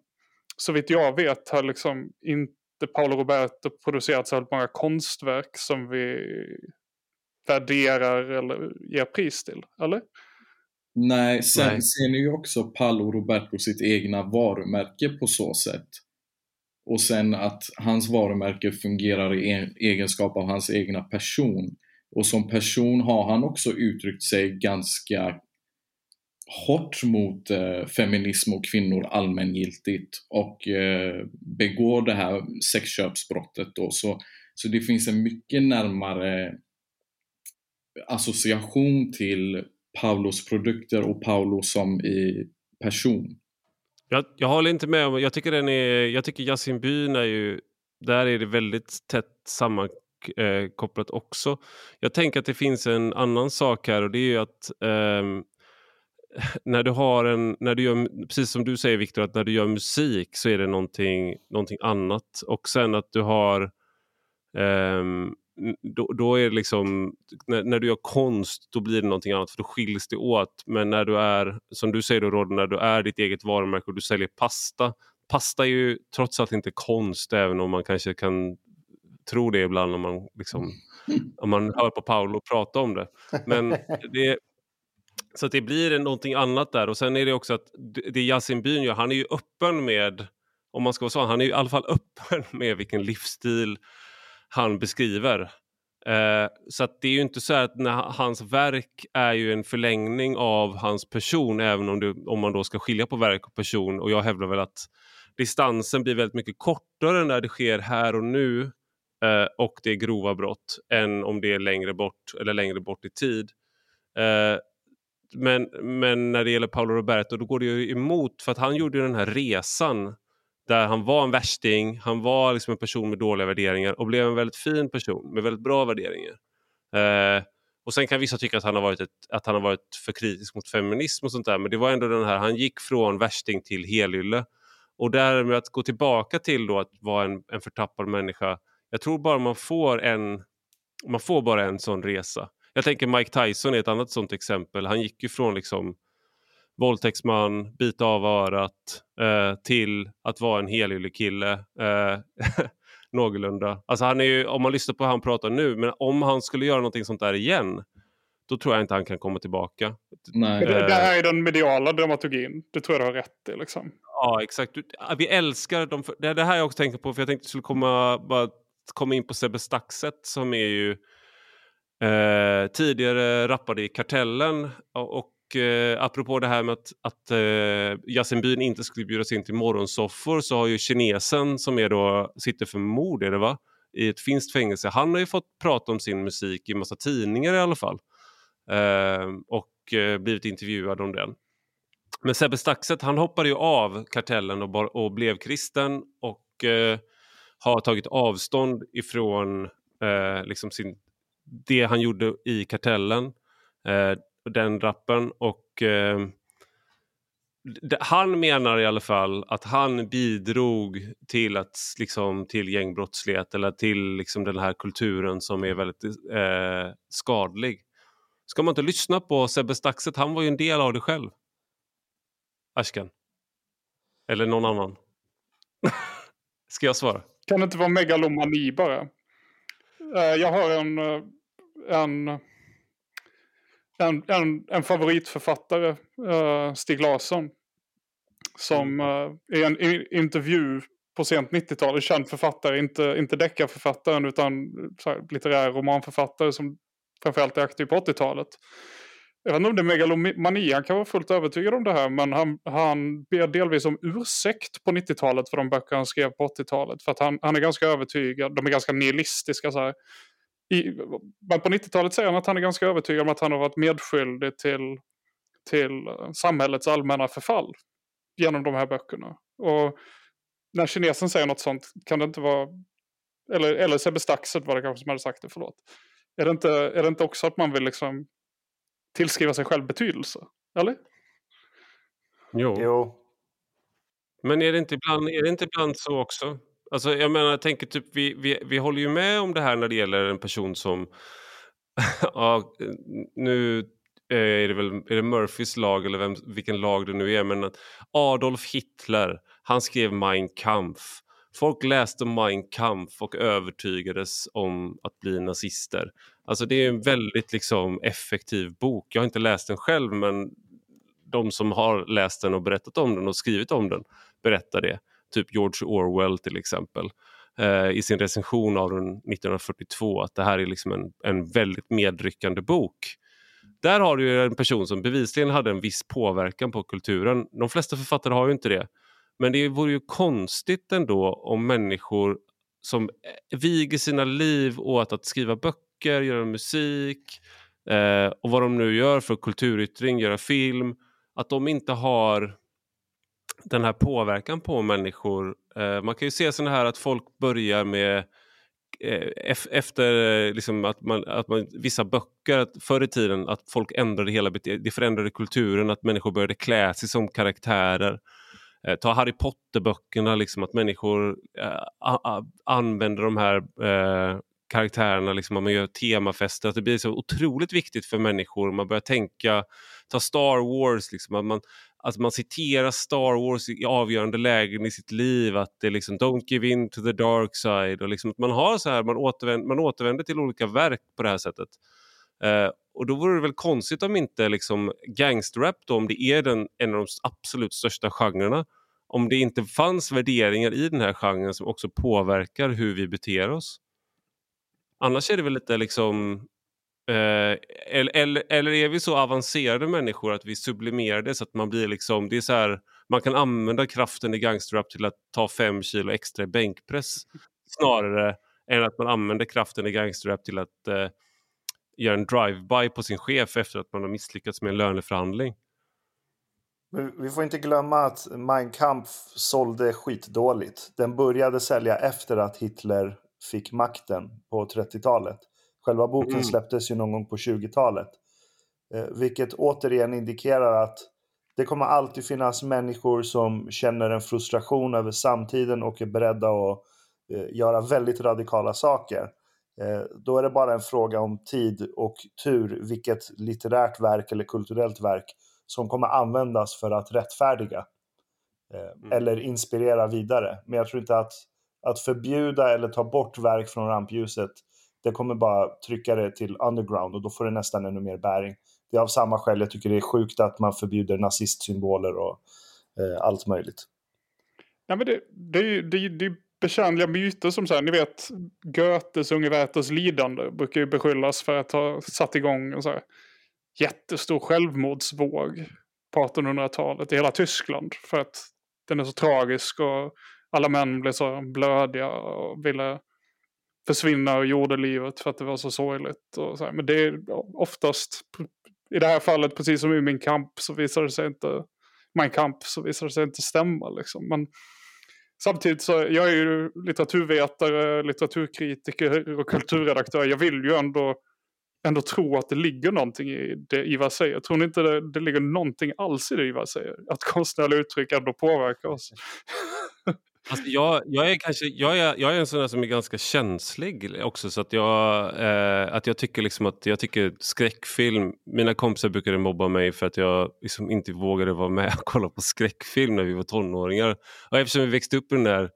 så vitt jag vet har liksom inte Paolo Roberto producerat så många konstverk som vi värderar eller ger pris till, eller? Nej, sen Nej. ser ni ju också Paolo Roberto sitt egna varumärke på så sätt. Och sen att hans varumärke fungerar i en, egenskap av hans egna person. Och som person har han också uttryckt sig ganska hårt mot eh, feminism och kvinnor allmängiltigt och eh, begår det här sexköpsbrottet då. Så, så det finns en mycket närmare association till Paulos produkter och Paulo som i person. jag, jag håller inte med om, jag tycker den är, jag tycker Yasin Byn är ju, där är det väldigt tätt sammankopplat eh, också. Jag tänker att det finns en annan sak här och det är ju att eh, (laughs) när du har en, när du gör, precis som du säger Viktor, att när du gör musik så är det någonting, någonting annat. Och sen att du har, ehm, då, då är det liksom, när, när du gör konst då blir det någonting annat för då skiljs det åt. Men när du är, som du säger då Rodde, när du är ditt eget varumärke och du säljer pasta. Pasta är ju trots allt inte konst även om man kanske kan tro det ibland om man, liksom, om man hör på Paolo prata om det. Men (laughs) det, så att det blir någonting annat där och sen är det också att det Yasin Byn gör, han är ju öppen med, om man ska vara så, han är ju i alla fall (laughs) öppen med vilken livsstil han beskriver. Eh, så att det är ju inte så att när hans verk är ju en förlängning av hans person även om, det, om man då ska skilja på verk och person och jag hävdar väl att distansen blir väldigt mycket kortare när det sker här och nu eh, och det är grova brott än om det är längre bort eller längre bort i tid. Eh, men, men när det gäller Paolo Roberto då går det ju emot för att han gjorde den här resan där han var en värsting, han var liksom en person med dåliga värderingar och blev en väldigt fin person med väldigt bra värderingar. Eh, och Sen kan vissa tycka att han, har varit ett, att han har varit för kritisk mot feminism och sånt där men det var ändå den här, han gick från värsting till helylle. Och därmed att gå tillbaka till då att vara en, en förtappad människa, jag tror bara man får en, man får bara en sån resa. Jag tänker Mike Tyson är ett annat sånt exempel. Han gick ju från liksom våldtäktsman, bita av örat eh, till att vara en helyllekille. Eh, (laughs) någorlunda. Alltså han är ju, om man lyssnar på hur han pratar nu, men om han skulle göra någonting sånt där igen, då tror jag inte han kan komma tillbaka. Nej. Det, det, här är den mediala dramaturgin. Det tror jag du har rätt i. Liksom. Ja, exakt. Vi älskar dem. Det är det här jag också tänker på, för jag tänkte att skulle komma, bara komma in på Sebbe Staxet som är ju eh, tidigare rappade i Kartellen och eh, apropå det här med att, att eh, Yasin inte skulle bjudas in till morgonsoffor så har ju kinesen som är då, sitter för mord är det va? i ett finskt fängelse. Han har ju fått prata om sin musik i massa tidningar i alla fall. Eh, och eh, blivit intervjuad om den. Men Sebbe Staxet han hoppade ju av kartellen och, och blev kristen och eh, har tagit avstånd ifrån eh, liksom sin, det han gjorde i kartellen. Eh, den rappen och eh, han menar i alla fall att han bidrog till, att, liksom, till gängbrottslighet eller till liksom, den här kulturen som är väldigt eh, skadlig. Ska man inte lyssna på Sebbe Staxet? Han var ju en del av det själv. Ashkan. Eller någon annan. (laughs) Ska jag svara? Kan det inte vara megalomani bara? Eh, jag har en, eh, en en, en, en favoritförfattare, uh, Stig Larsson. Som uh, i en intervju på sent 90-tal, känd författare, inte, inte deckarförfattaren utan så här, litterär romanförfattare som framförallt är aktiv på 80-talet. Jag vet inte om det är megalomani, han kan vara fullt övertygad om det här, men han, han ber delvis om ursäkt på 90-talet för de böcker han skrev på 80-talet. För att han, han är ganska övertygad, de är ganska nihilistiska så här i, på 90-talet säger han att han är ganska övertygad om att han har varit medskyldig till, till eh, samhällets allmänna förfall genom de här böckerna. Och när kinesen säger något sånt kan det inte vara, eller, eller Sebbe Staxet var det kanske som hade sagt det, förlåt. Är det inte, är det inte också att man vill liksom tillskriva sig själv betydelse? Eller? Jo. jo. Men är det, inte ibland, är det inte ibland så också? Alltså, jag menar, jag tänker typ, vi, vi, vi håller ju med om det här när det gäller en person som... (laughs) ja, nu eh, är det väl är det Murphys lag eller vem, vilken lag det nu är, men att Adolf Hitler, han skrev Mein Kampf. Folk läste Mein Kampf och övertygades om att bli nazister. Alltså det är en väldigt liksom, effektiv bok. Jag har inte läst den själv men de som har läst den och berättat om den och skrivit om den berättar det typ George Orwell till exempel eh, i sin recension av den 1942 att det här är liksom en, en väldigt medryckande bok. Där har du en person som bevisligen hade en viss påverkan på kulturen. De flesta författare har ju inte det. Men det vore ju konstigt ändå om människor som eh, viger sina liv åt att skriva böcker, göra musik eh, och vad de nu gör för kulturyttring, göra film, att de inte har den här påverkan på människor. Eh, man kan ju se sådana här att folk börjar med eh, efter eh, liksom att man, att man, vissa böcker att förr i tiden att folk ändrade hela det förändrade kulturen, att människor började klä sig som karaktärer. Eh, ta Harry Potter-böckerna, liksom, att människor eh, använder de här eh, karaktärerna, liksom, att man gör temafester. Att det blir så otroligt viktigt för människor. Man börjar tänka, ta Star Wars, liksom, att man, att man citerar Star Wars i avgörande lägen i sitt liv. Att det är liksom don't give in to the dark side. Och liksom att man har så här, man återvänder, man återvänder till olika verk på det här sättet. Eh, och då vore det väl konstigt om inte liksom gangsterrap då, om det är den, en av de absolut största genrerna, om det inte fanns värderingar i den här genren som också påverkar hur vi beter oss. Annars är det väl lite liksom Eh, eller, eller, eller, är vi så avancerade människor att vi sublimerar det så att man blir liksom, det är så här man kan använda kraften i gangsterrap till att ta fem kilo extra i bänkpress (laughs) snarare än att man använder kraften i gangsterrap till att eh, göra en drive-by på sin chef efter att man har misslyckats med en löneförhandling. Vi får inte glömma att Mein Kampf sålde skitdåligt. Den började sälja efter att Hitler fick makten på 30-talet. Själva boken mm. släpptes ju någon gång på 20-talet. Eh, vilket återigen indikerar att det kommer alltid finnas människor som känner en frustration över samtiden och är beredda att eh, göra väldigt radikala saker. Eh, då är det bara en fråga om tid och tur vilket litterärt verk eller kulturellt verk som kommer användas för att rättfärdiga mm. eller inspirera vidare. Men jag tror inte att, att förbjuda eller ta bort verk från rampljuset det kommer bara trycka det till underground och då får det nästan ännu mer bäring. Det är av samma skäl jag tycker det är sjukt att man förbjuder nazistsymboler och eh, allt möjligt. Ja, men det, det, är, det, det är myter som så här, ni vet Goethes Unge lidande brukar ju beskyllas för att ha satt igång en så här jättestor självmordsvåg på 1800-talet i hela Tyskland. För att den är så tragisk och alla män blev så blödiga och ville försvinna ur jordelivet för att det var så sorgligt. Och så här. Men det är oftast, i det här fallet precis som i min kamp så visar det sig inte, min kamp så visar det sig inte stämma liksom. Men samtidigt så, jag är ju litteraturvetare, litteraturkritiker och kulturredaktör. Jag vill ju ändå, ändå tro att det ligger någonting i det Ivar säger. Tror ni inte det, det ligger någonting alls i det Ivar säger. Att konstnärliga uttryck ändå påverkar oss. (laughs) Alltså jag, jag, är kanske, jag, är, jag är en sån där som är ganska känslig också så att jag, eh, att jag tycker liksom att jag tycker skräckfilm, mina kompisar brukade mobba mig för att jag liksom inte vågade vara med och kolla på skräckfilm när vi var tonåringar. Och eftersom vi växte upp i den där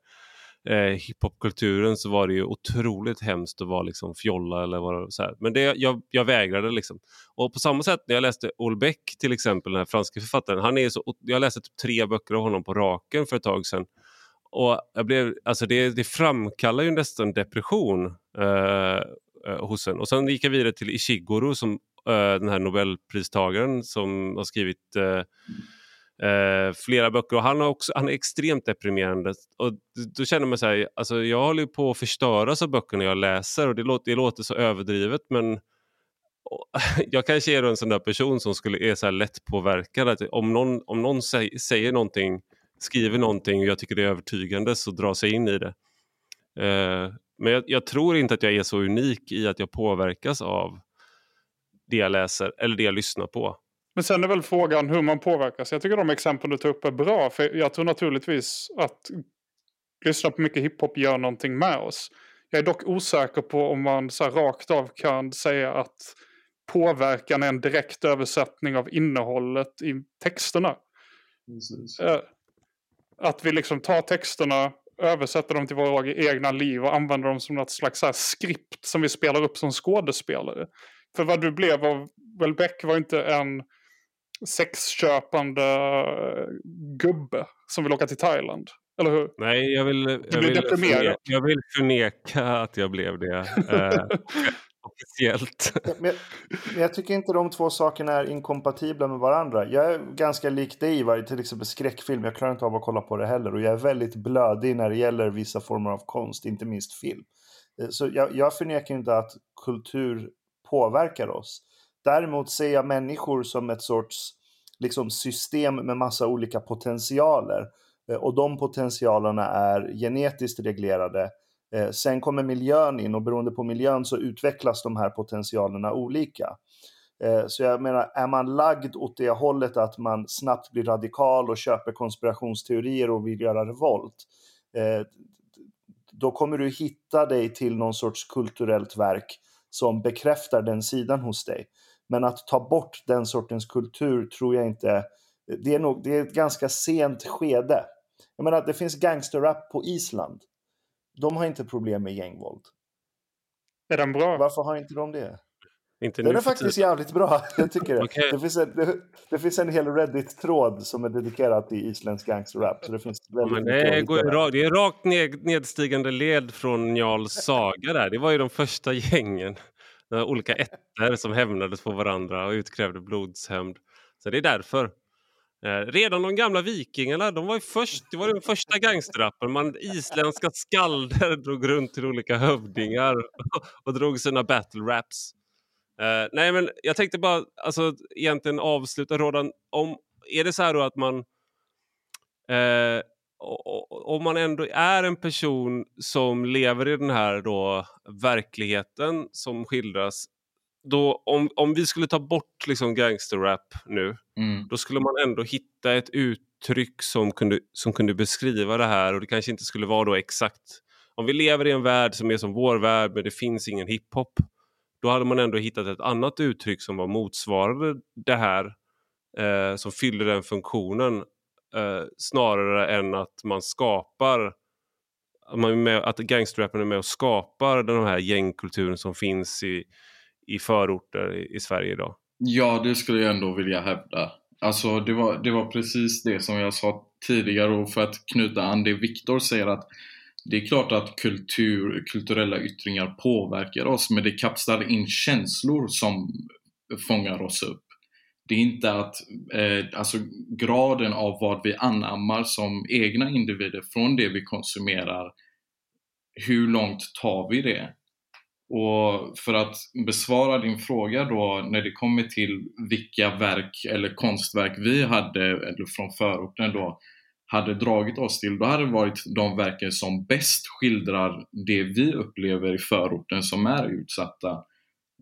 eh, hiphopkulturen så var det ju otroligt hemskt att vara liksom fjolla eller vara så här. Men det, jag, jag vägrade liksom. Och på samma sätt när jag läste Olbeck till exempel, den här franska författaren, han är så, jag läste typ tre böcker av honom på raken för ett tag sedan. Och jag blev, alltså det, det framkallar ju nästan depression eh, eh, hos en. Och sen gick jag vidare till Ishiguro, som, eh, den här nobelpristagaren som har skrivit eh, eh flera böcker. Och han, har också, han är extremt deprimerande. Och då känner man så här, alltså jag håller på att förstöras av böckerna jag läser och det låter, det låter så överdrivet men (laughs) jag kanske är en sån där person som skulle, är så här lätt påverkad. Att om någon, om någon säger någonting skriver någonting och jag tycker det är övertygande så drar sig in i det. Eh, men jag, jag, tror inte att jag är så unik i att jag påverkas av det jag läser eller det jag lyssnar på. Men sen är väl frågan hur man påverkas. Jag tycker de exempel du tar upp är bra. För jag tror naturligtvis att lyssna på mycket hiphop gör någonting med oss. Jag är dock osäker på om man så rakt av kan säga att påverkan är en direkt översättning av innehållet i texterna. Precis. Eh, att vi liksom tar texterna, översätter dem till våra egna liv och använder dem som något slags så skript som vi spelar upp som skådespelare. För vad du blev av Welbeck var inte en sexköpande eh, gubbe som vill åka till Thailand. Eller hur? Nej, jag vill, jag vill, förneka, jag vill förneka att jag blev det. (laughs) Officiellt. Men, men, jag tycker inte de två sakerna är inkompatibla med varandra. Jag är ganska lik dig i till exempel skräckfilm. Jag klarar inte av att kolla på det heller. Och jag är väldigt blödig när det gäller vissa former av konst, inte minst film. Eh, så jag, jag förnekar inte att kultur påverkar oss. Däremot ser jag människor som ett sorts liksom, system med massa olika potentialer. Eh, och de potentialerna är genetiskt reglerade Eh, sen kommer miljön in och beroende på miljön så utvecklas de här potentialerna olika. Eh, så jag menar, är man lagd åt det hållet att man snabbt blir radikal och köper konspirationsteorier och vill göra revolt, eh, då kommer du hitta dig till någon sorts kulturellt verk som bekräftar den sidan hos dig. Men att ta bort den sortens kultur tror jag inte, det är, nog, det är ett ganska sent skede. Jag menar, det finns gangsterrap på Island de har inte problem med gängvåld. Är den bra? Varför har inte de det? Inte den är faktiskt jävligt bra, (laughs) jag tycker det. Okay. Det, finns en, det, det, finns en hel Reddit-tråd som är dedikerad till isländsk gangsterrap. Så det, finns ja, men det, går, det är rakt ned, nedstigande led från Njals saga där. Det var ju de första gängen. Olika ätter som hämnades på varandra och utkrävde blodshämnd. Så det är därför. Eh, redan de gamla vikingarna, de var ju först, det var den första gangsterrappen. Man, isländska skalder (laughs) drog runt till olika hövdingar (laughs) och drog sina battle raps. Uh, nej men jag tänkte bara alltså, egentligen avsluta rådan. Om, är det så här då att man Uh, om man ändå är en person som lever i den här då verkligheten som skildras då, om, om vi skulle ta bort liksom gangsterrap nu, mm. då skulle man ändå hitta ett uttryck som kunde, som kunde beskriva det här och det kanske inte skulle vara då exakt. Om vi lever i en värld som är som vår värld men det finns ingen hiphop, då hade man ändå hittat ett annat uttryck som var motsvarande det här, eh, som fyller den funktionen, eh, snarare än att man skapar att, man är med, att gangsterrappen är med och skapar den här gängkulturen som finns i, i förorter i, i Sverige idag? Ja, det skulle jag ändå vilja hävda. Alltså det var, det var precis det som jag sa tidigare och för att knyta an det Viktor säger att det är klart att kultur, kulturella yttringar påverkar oss men det kapslar in känslor som fångar oss upp. Det är inte att, eh, alltså graden av vad vi anammar som egna individer från det vi konsumerar, hur långt tar vi det? Och för att besvara din fråga då när det kommer till vilka verk eller konstverk vi hade, eller från förorten då, hade dragit oss till, då hade det varit de verken som bäst skildrar det vi upplever i förorten som är utsatta.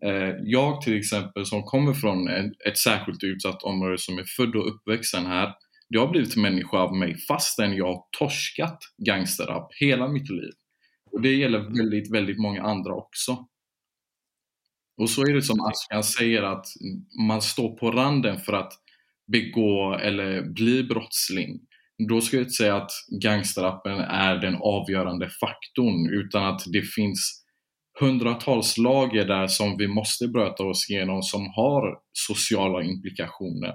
Eh, jag till exempel som kommer från ett särskilt utsatt område som är född och uppväxten här, det har blivit människa av mig fastän jag har torskat gangsterrap hela mitt liv. Och det gäller väldigt, väldigt många andra också. Och så är det som Ashkan säger att man står på randen för att begå eller bli brottsling. Då ska jag inte säga att gangsterrappen är den avgörande faktorn utan att det finns hundratals lager där som vi måste bröta oss igenom som har sociala implikationer.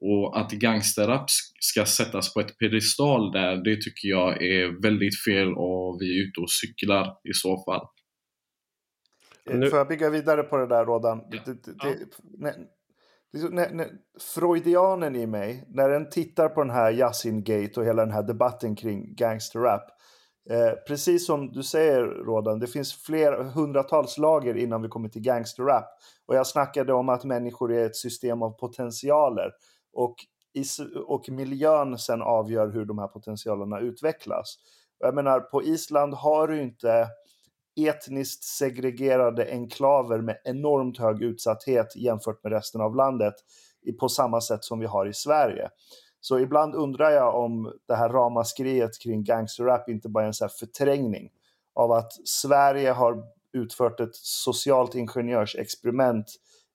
Och att gangsterrap ska sättas på ett pedestal där, det tycker jag är väldigt fel och vi är ute och cyklar i så fall. Nu... Får jag bygga vidare på det där Rodan? Ja. Det, det, det, när, Freudianen i mig, när den tittar på den här Yasin-gate och hela den här debatten kring gangsterrap. Eh, precis som du säger Rodan, det finns fler hundratals lager innan vi kommer till gangsterrap. Och jag snackade om att människor är ett system av potentialer. Och, och miljön sen avgör hur de här potentialerna utvecklas. Jag menar, på Island har du inte etniskt segregerade enklaver med enormt hög utsatthet jämfört med resten av landet på samma sätt som vi har i Sverige. Så ibland undrar jag om det här ramaskriet kring gangsterrap inte bara är en så förträngning av att Sverige har utfört ett socialt ingenjörsexperiment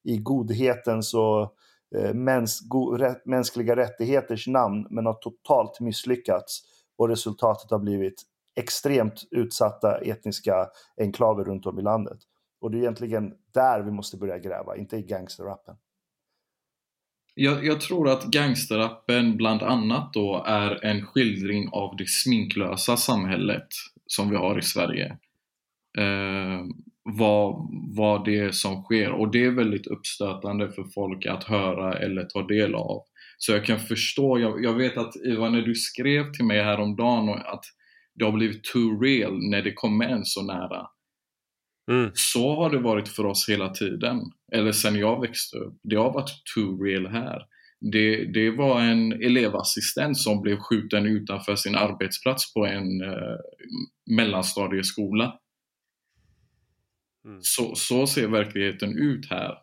i godhetens och Eh, mäns, go, rätt, mänskliga rättigheters namn men har totalt misslyckats och resultatet har blivit extremt utsatta etniska enklaver runt om i landet. Och det är egentligen där vi måste börja gräva, inte i gangsterrappen. Jag, jag, tror att gangsterrappen bland annat då är en skildring av det sminklösa samhället som vi har i Sverige. Eh, vad, vad det är som sker och det är väldigt uppstötande för folk att höra eller ta del av. Så jag kan förstå, jag, jag vet att Ivan när du skrev till mig häromdagen att det har blivit too real när det kommer en så nära. Mm. Så har det varit för oss hela tiden, eller sen jag växte upp. Det har varit too real här. Det, det var en elevassistent som blev skjuten utanför sin arbetsplats på en eh, mellanstadieskola Mm. Så, så ser verkligheten ut här.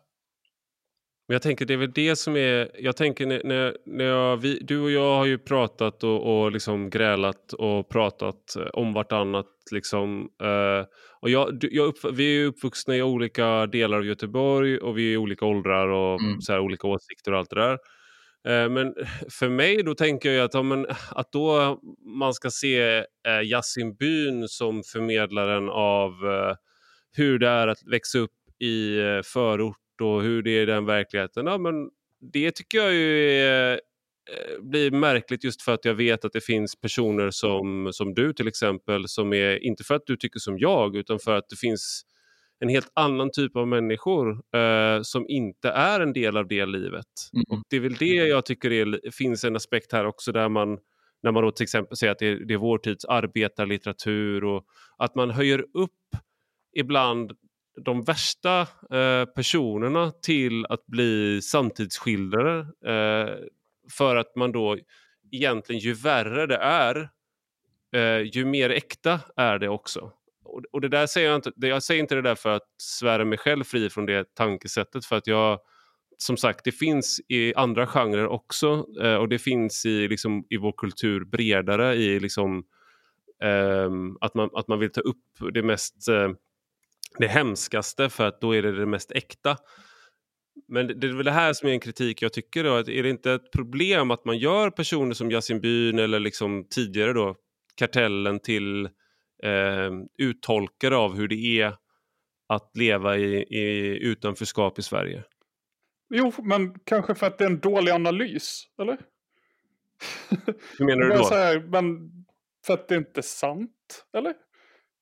Men jag tänker det är väl det som är, jag tänker när, när jag, vi, du och jag har ju pratat och, och liksom grälat och pratat om vartannat liksom. Uh, och jag, jag upp, vi är uppvuxna i olika delar av Göteborg och vi är i olika åldrar och mm. så här, olika åsikter och allt det där. Uh, men för mig då tänker jag att, ja, men, att då man ska se uh, Yasin Byn som förmedlaren av uh, hur det är att växa upp i eh, förort och hur det är i den verkligheten. Ja, men det tycker jag ju är, eh, blir märkligt just för att jag vet att det finns personer som, som du till exempel som är, inte för att du tycker som jag, utan för att det finns en helt annan typ av människor eh, som inte är en del av det livet. Mm. Och Det är väl det jag tycker är, finns en aspekt här också där man när man då till exempel säger att det är, det är vår tids arbetarlitteratur och att man höjer upp ibland de värsta eh, personerna till att bli samtidsskildrare eh, för att man då egentligen ju värre det är eh, ju mer äkta är det också. Och, och det där säger jag inte, jag säger inte det där för att svära mig själv fri från det tankesättet för att jag som sagt, det finns i andra genrer också eh, och det finns i, liksom, i vår kultur bredare i liksom, eh, att, man, att man vill ta upp det mest eh, det hemskaste för att då är det det mest äkta. Men det, det är väl det här som är en kritik jag tycker då, att är det inte ett problem att man gör personer som Yasin Byn eller liksom tidigare då Kartellen till eh, uttolkare av hur det är att leva i, i utanförskap i Sverige? Jo, men kanske för att det är en dålig analys, eller? Hur menar du då? Här, men för att det inte är sant, eller?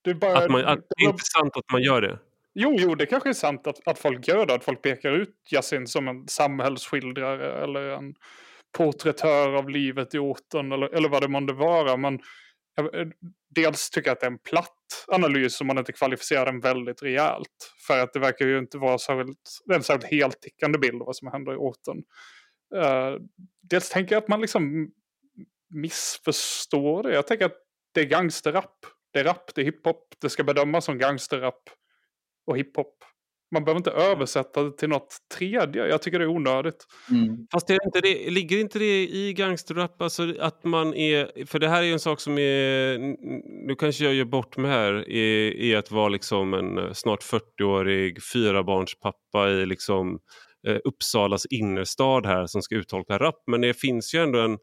Det är, bara, att man, att det är inte sant att man gör det? Jo, jo, det kanske är sant att, att folk gör det. Att folk pekar ut Yasin som en samhällsskildrare eller en porträttör av livet i orten eller, eller vad det månde vara. Men dels tycker jag att det är en platt analys om man inte kvalificerar den väldigt rejält. För att det verkar ju inte vara särskilt, en särskilt heltickande bild av vad som händer i orten. Uh, dels tänker jag att man liksom missförstår det. Jag tänker att det är gangsterrap. Det är rap, det är hiphop. Det ska bedömas som gangsterrap och hiphop. Man behöver inte översätta det till något tredje. Jag tycker det är onödigt. Mm. Fast är inte det, ligger inte det i gangsterrap? Alltså att man är, för det här är ju en sak som är, nu kanske jag gör bort mig här, är, är att vara liksom en eh, snart 40-årig fyrabarnspappa i liksom eh, Uppsalas innerstad här som ska uttolka rap. Men det finns ju ändå en,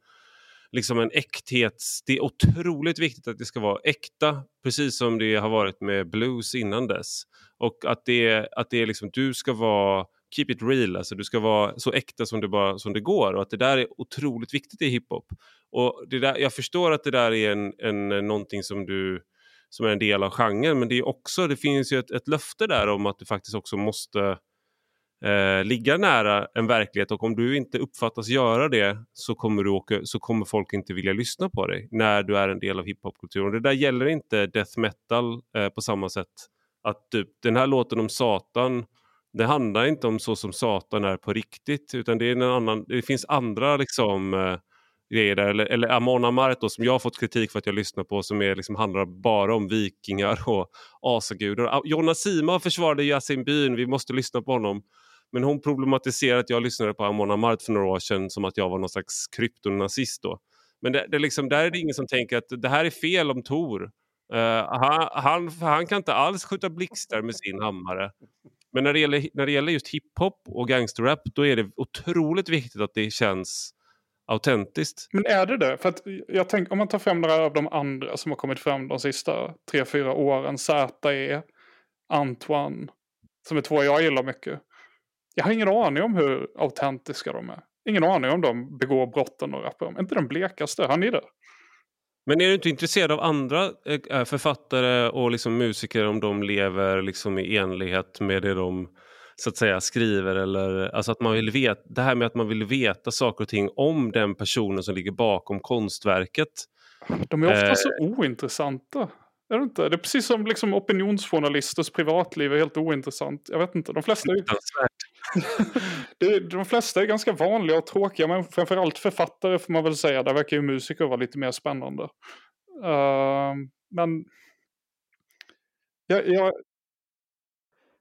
liksom en äkthet. Det är otroligt viktigt att det ska vara äkta, precis som det har varit med blues innan dess. Och att det, att det är liksom, du ska vara keep it real, alltså du ska vara så äkta som det, bara, som det går och att det där är otroligt viktigt i hiphop. Och det där, jag förstår att det där är en, en, någonting som du som är en del av genren men det, är också, det finns ju ett, ett löfte där om att du faktiskt också måste eh, ligga nära en verklighet och om du inte uppfattas göra det så kommer, du åka, så kommer folk inte vilja lyssna på dig när du är en del av hiphopkulturen. Det där gäller inte death metal eh, på samma sätt. Att typ, den här låten om Satan det handlar inte om så som Satan är på riktigt utan det, är en annan, det finns andra liksom, eh, grejer där. Eller, eller Amon Amart då, som jag har fått kritik för att jag lyssnar på som är, liksom, handlar bara om vikingar och asagudar. Ah, Jonna Sima försvarade Yasin Byn, vi måste lyssna på honom. Men hon problematiserar att jag lyssnade på Amon Amarth för några år sedan som att jag var någon slags kryptonazist då. Men det, det liksom, där är det ingen som tänker att det här är fel om Tor. Uh, eh, han, han, han, kan inte alls skjuta blixtar med sin hammare. Men när det gäller, när det gäller just hiphop och gangsterrap då är det otroligt viktigt att det känns autentiskt. Men är det det? För att jag tänk, om man tar fram några av de andra som har kommit fram de sista tre, fyra åren. ZE, Antoine, som är två jag gillar mycket. Jag har ingen aning om hur autentiska de är. Ingen aning om de begår brotten och rappar om. Inte den blekaste, har ni det? Men är du inte intresserad av andra äh, författare och liksom musiker om de lever liksom i enlighet med det de så att säga skriver eller alltså att man vill veta det här med att man vill veta saker och ting om den personen som ligger bakom konstverket. De är ofta eh, så ointressanta. Är det inte? Det är precis som liksom opinionsjournalisters privatliv är helt ointressant. Jag vet inte, de flesta är det, de flesta är ganska vanliga och tråkiga, men framförallt författare får man väl säga. Där verkar ju musiker vara lite mer spännande. Uh, men... Jag, jag...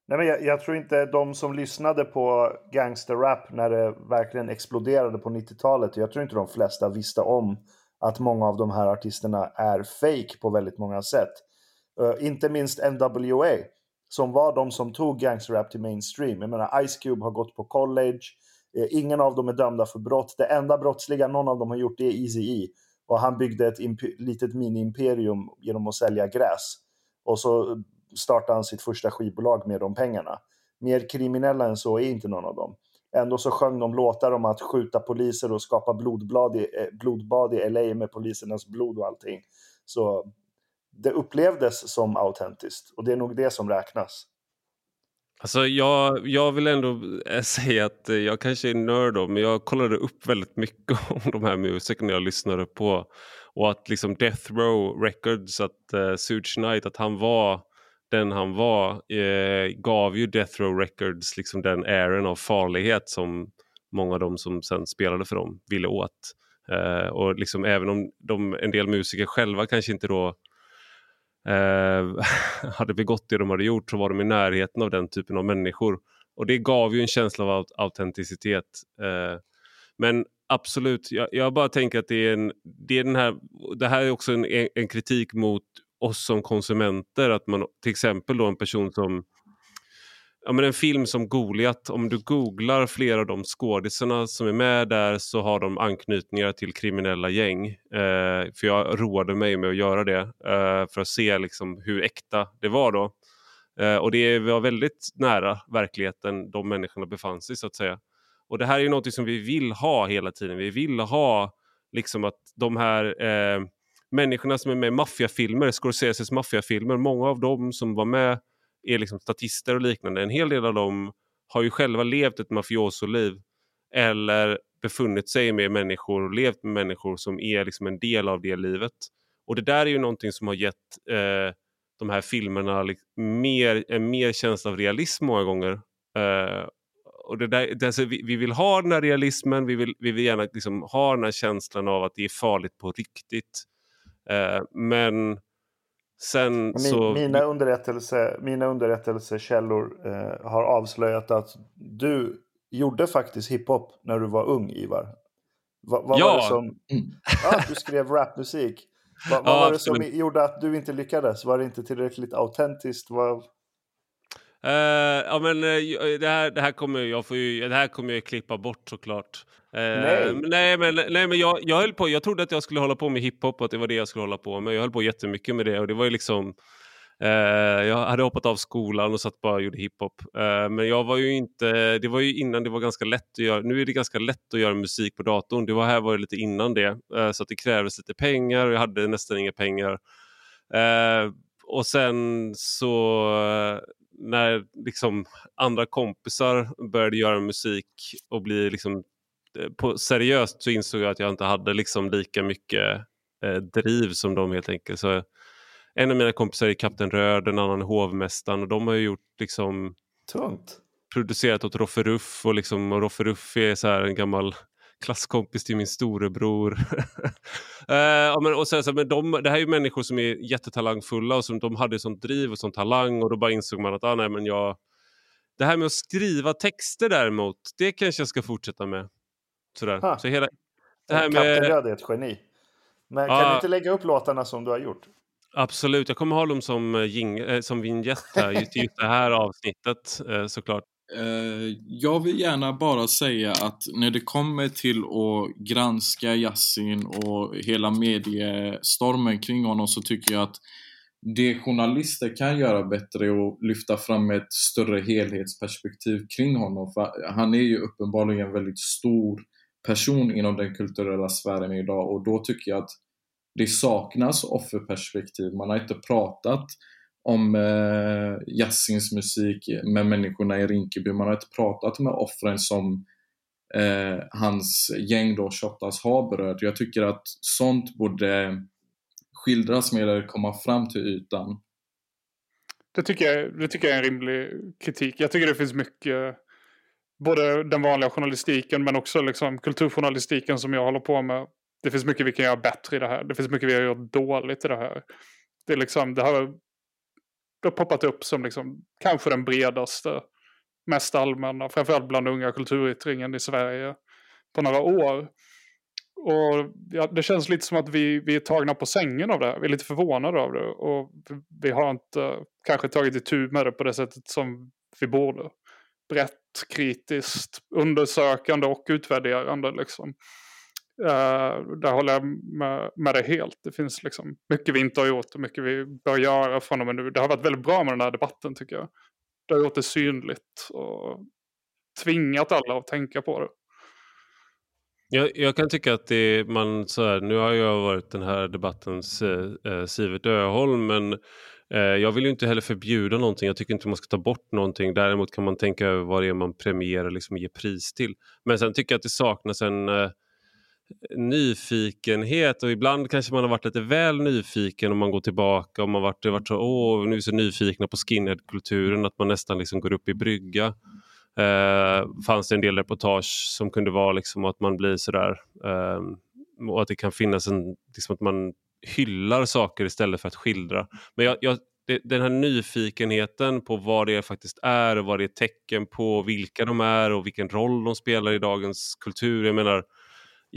Nej, men jag, jag, tror inte de som lyssnade på gangsterrap när det verkligen exploderade på 90-talet. Jag tror inte de flesta visste om att många av de här artisterna är fake på väldigt många sätt. Uh, inte minst NWA, som var de som tog gangsterrap till mainstream. Jag menar, Ice Cube har gått på college, eh, ingen av dem är dömda för brott. Det enda brottsliga någon av dem har gjort det är Eazy-E. Och han byggde ett litet mini-imperium genom att sälja gräs. Och så eh, startade han sitt första skivbolag med de pengarna. Mer kriminella än så är inte någon av dem. Ändå så sjöng de låtar om att skjuta poliser och skapa blodblad i, eh, blodbad i LA med polisernas blod och allting. Så det upplevdes som autentiskt och det är nog det som räknas. Alltså jag, jag vill ändå eh, (laughs) säga att eh, jag kanske är nörd då, men jag kollade upp väldigt mycket (laughs) om de här musikerna jag lyssnade på. Och att liksom Death Row Records, att uh, Suge Knight, att han var den han var, eh, gav ju Death Row Records liksom den ären av farlighet som många av de som sen spelade för dem ville åt. Eh, och liksom även om de, en del musiker själva kanske inte då eh, (laughs) hade begått det de hade gjort så var de i närheten av den typen av människor. Och det gav ju en känsla av autenticitet. Eh, men absolut, jag, jag, bara tänker att det är, en, det är den här, det här är också en, en kritik mot oss som konsumenter. Att man till exempel då en person som ja, men en film som Goliat, om du googlar flera av de skådisarna som är med där så har de anknytningar till kriminella gäng. Eh, för jag roade mig med att göra det eh, för att se liksom hur äkta det var då. Eh, och det var väldigt nära verkligheten de människorna befann sig så att säga. Och det här är ju något som vi vill ha hela tiden. Vi vill ha liksom att de här eh, människorna som är med i maffiafilmer, Scorseses maffiafilmer, många av dem som var med är liksom statister och liknande. En hel del av dem har ju själva levt ett mafiosoliv eller befunnit sig med människor och levt med människor som är liksom en del av det livet. Och det där är ju någonting som har gett eh, de här filmerna liksom mer, en mer känsla av realism många gånger. Eh, och det där, det, alltså, vi, vi, vill ha den här realismen, vi vill, vi vill gärna liksom ha den här känslan av att det är farligt på riktigt. Eh, men sen Min, så... Mina, underrättelse, mina underrättelsekällor eh, har avslöjat att du gjorde faktiskt hiphop när du var ung, Ivar. Va, vad ja. var det som... Ja, du skrev rapmusik. Va, vad ja, var det som men... gjorde att du inte lyckades? Var det inte tillräckligt autentiskt? Vad... Uh, ja, men uh, det, här, det här kommer jag får ju, det här kommer jag klippa bort såklart. Uh, nej. nej, men, nej, men jag, jag höll på. Jag trodde att jag skulle hålla på med hiphop och att det var det jag skulle hålla på med. Jag höll på jättemycket med det och det var ju liksom. jag hade hoppat av skolan och satt bara och gjorde hiphop. men jag var ju inte. Det var ju innan det var ganska lätt att göra. Nu är det ganska lätt att göra musik på datorn. Det var här var det lite innan det så att det krävdes lite pengar och jag hade nästan inga pengar. och sen så när liksom andra kompisar började göra musik och bli liksom eh, på, seriöst så insåg jag att jag inte hade liksom lika mycket eh, driv som dem helt enkelt. Så en av mina kompisar är Kapten Röd, en annan är Hovmästaren och de har gjort liksom Tungt. producerat åt Roffe Ruff och, liksom, och Roffe Ruff är så här en gammal klasskompis till min storebror. (laughs) uh, men, och så, så, men de, det här är ju människor som är jättetalangfulla och som de hade sånt driv och sån talang och då bara insåg man att ah, nej, men jag, det här med att skriva texter däremot, det kanske jag ska fortsätta med. Sådär. Så hela, det här med... Kapten Röd är ett geni. Men kan du inte lägga upp låtarna som du har gjort? Absolut, jag kommer ha dem som, äh, som vignett här, just, just det här avsnittet äh, såklart. Eh, jag vill gärna bara säga att när det kommer till att granska Yassin och hela mediestormen kring honom så tycker jag att det journalister kan göra bättre är att lyfta fram ett större helhetsperspektiv kring honom. För han är ju uppenbarligen en väldigt stor person inom den kulturella sfären idag och då tycker jag att det saknas offerperspektiv. Man har inte pratat om eh, Yassins musik med människorna i Rinkeby. Man har inte pratat med offren som eh, hans gäng då, Shottaz, har berört. Jag tycker att sånt borde skildras mer eller komma fram till ytan. Det tycker, jag, det tycker jag är en rimlig kritik. Jag tycker det finns mycket, både den vanliga journalistiken men också liksom kulturjournalistiken som jag håller på med. Det finns mycket vi kan göra bättre i det här. Det finns mycket vi har gjort dåligt i det här. Det, är liksom, det här det har poppat upp som liksom, kanske den bredaste, mest allmänna, framförallt bland unga kulturyttringen i Sverige på några år. Och ja, det känns lite som att vi, vi är tagna på sängen av det här. Vi är lite förvånade av det. Och vi har inte kanske tagit itu med det på det sättet som vi borde. Brett, kritiskt, undersökande och utvärderande liksom. Uh, där håller jag med, med dig helt. Det finns liksom mycket vi inte har gjort och mycket vi bör göra från och med nu. Det har varit väldigt bra med den här debatten tycker jag. Det har gjort det synligt och tvingat alla att tänka på det. Jag, jag kan tycka att det man så här, nu har jag varit den här debattens eh, eh Sivert Öholm men Eh, jag vill ju inte heller förbjuda någonting. Jag tycker inte man ska ta bort någonting. Däremot kan man tänka över vad det är man premierar liksom ger pris till. Men sen tycker jag att det saknas en eh, nyfikenhet och ibland kanske man har varit lite väl nyfiken om man går tillbaka och man varit, varit så, åh, nu är så nyfikna på skinhead-kulturen att man nästan liksom går upp i brygga. Eh, fanns det en del reportage som kunde vara liksom att man blir sådär eh, och att det kan finnas en, liksom att man hyllar saker istället för att skildra. Men jag, jag, det, den här nyfikenheten på vad det faktiskt är och vad det är tecken på, vilka de är och vilken roll de spelar i dagens kultur. Jag menar,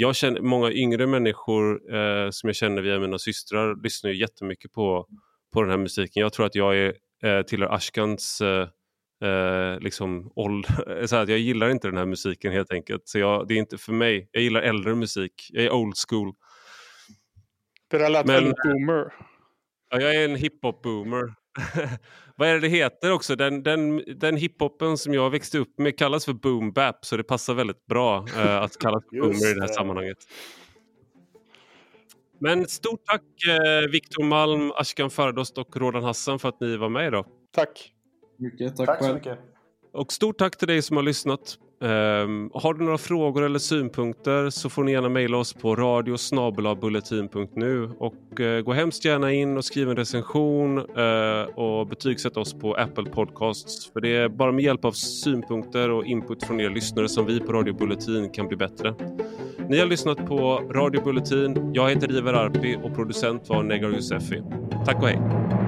jag känner, många yngre människor eh, som jag känner via mina systrar lyssnar ju jättemycket på, på den här musiken. Jag tror att jag är, eh, tillhör Ashkans eh, eh, liksom ålder. (laughs) Så att jag gillar inte den här musiken helt enkelt. Så jag, det är inte för mig. Jag gillar äldre musik. Jag är old school. Det där lät Men- väldigt boomer. Ja, jag är en hiphop-boomer. (laughs) Vad är det det heter också? Den, den, den hiphopen som jag växte upp med kallas för boom bap så det passar väldigt bra eh, att kallas för boomer i det här sammanhanget. Men stort tack eh, Viktor Malm, Ashkan Fardost och Rodan Hassan för att ni var med idag. Tack. Mycket, tack, Tack så mycket. Och stort tack till dig som har lyssnat. Um, har du några frågor eller synpunkter så får ni gärna mejla oss på radiosnabelabulletin.nu och uh, gå hemskt gärna in och skriv en recension uh, och betygsätt oss på Apple Podcasts. För det är bara med hjälp av synpunkter och input från er lyssnare som vi på Radio Bulletin kan bli bättre. Ni har lyssnat på Radio Bulletin. Jag heter Ivar Arpi och producent var Negar Josefi. Tack och hej!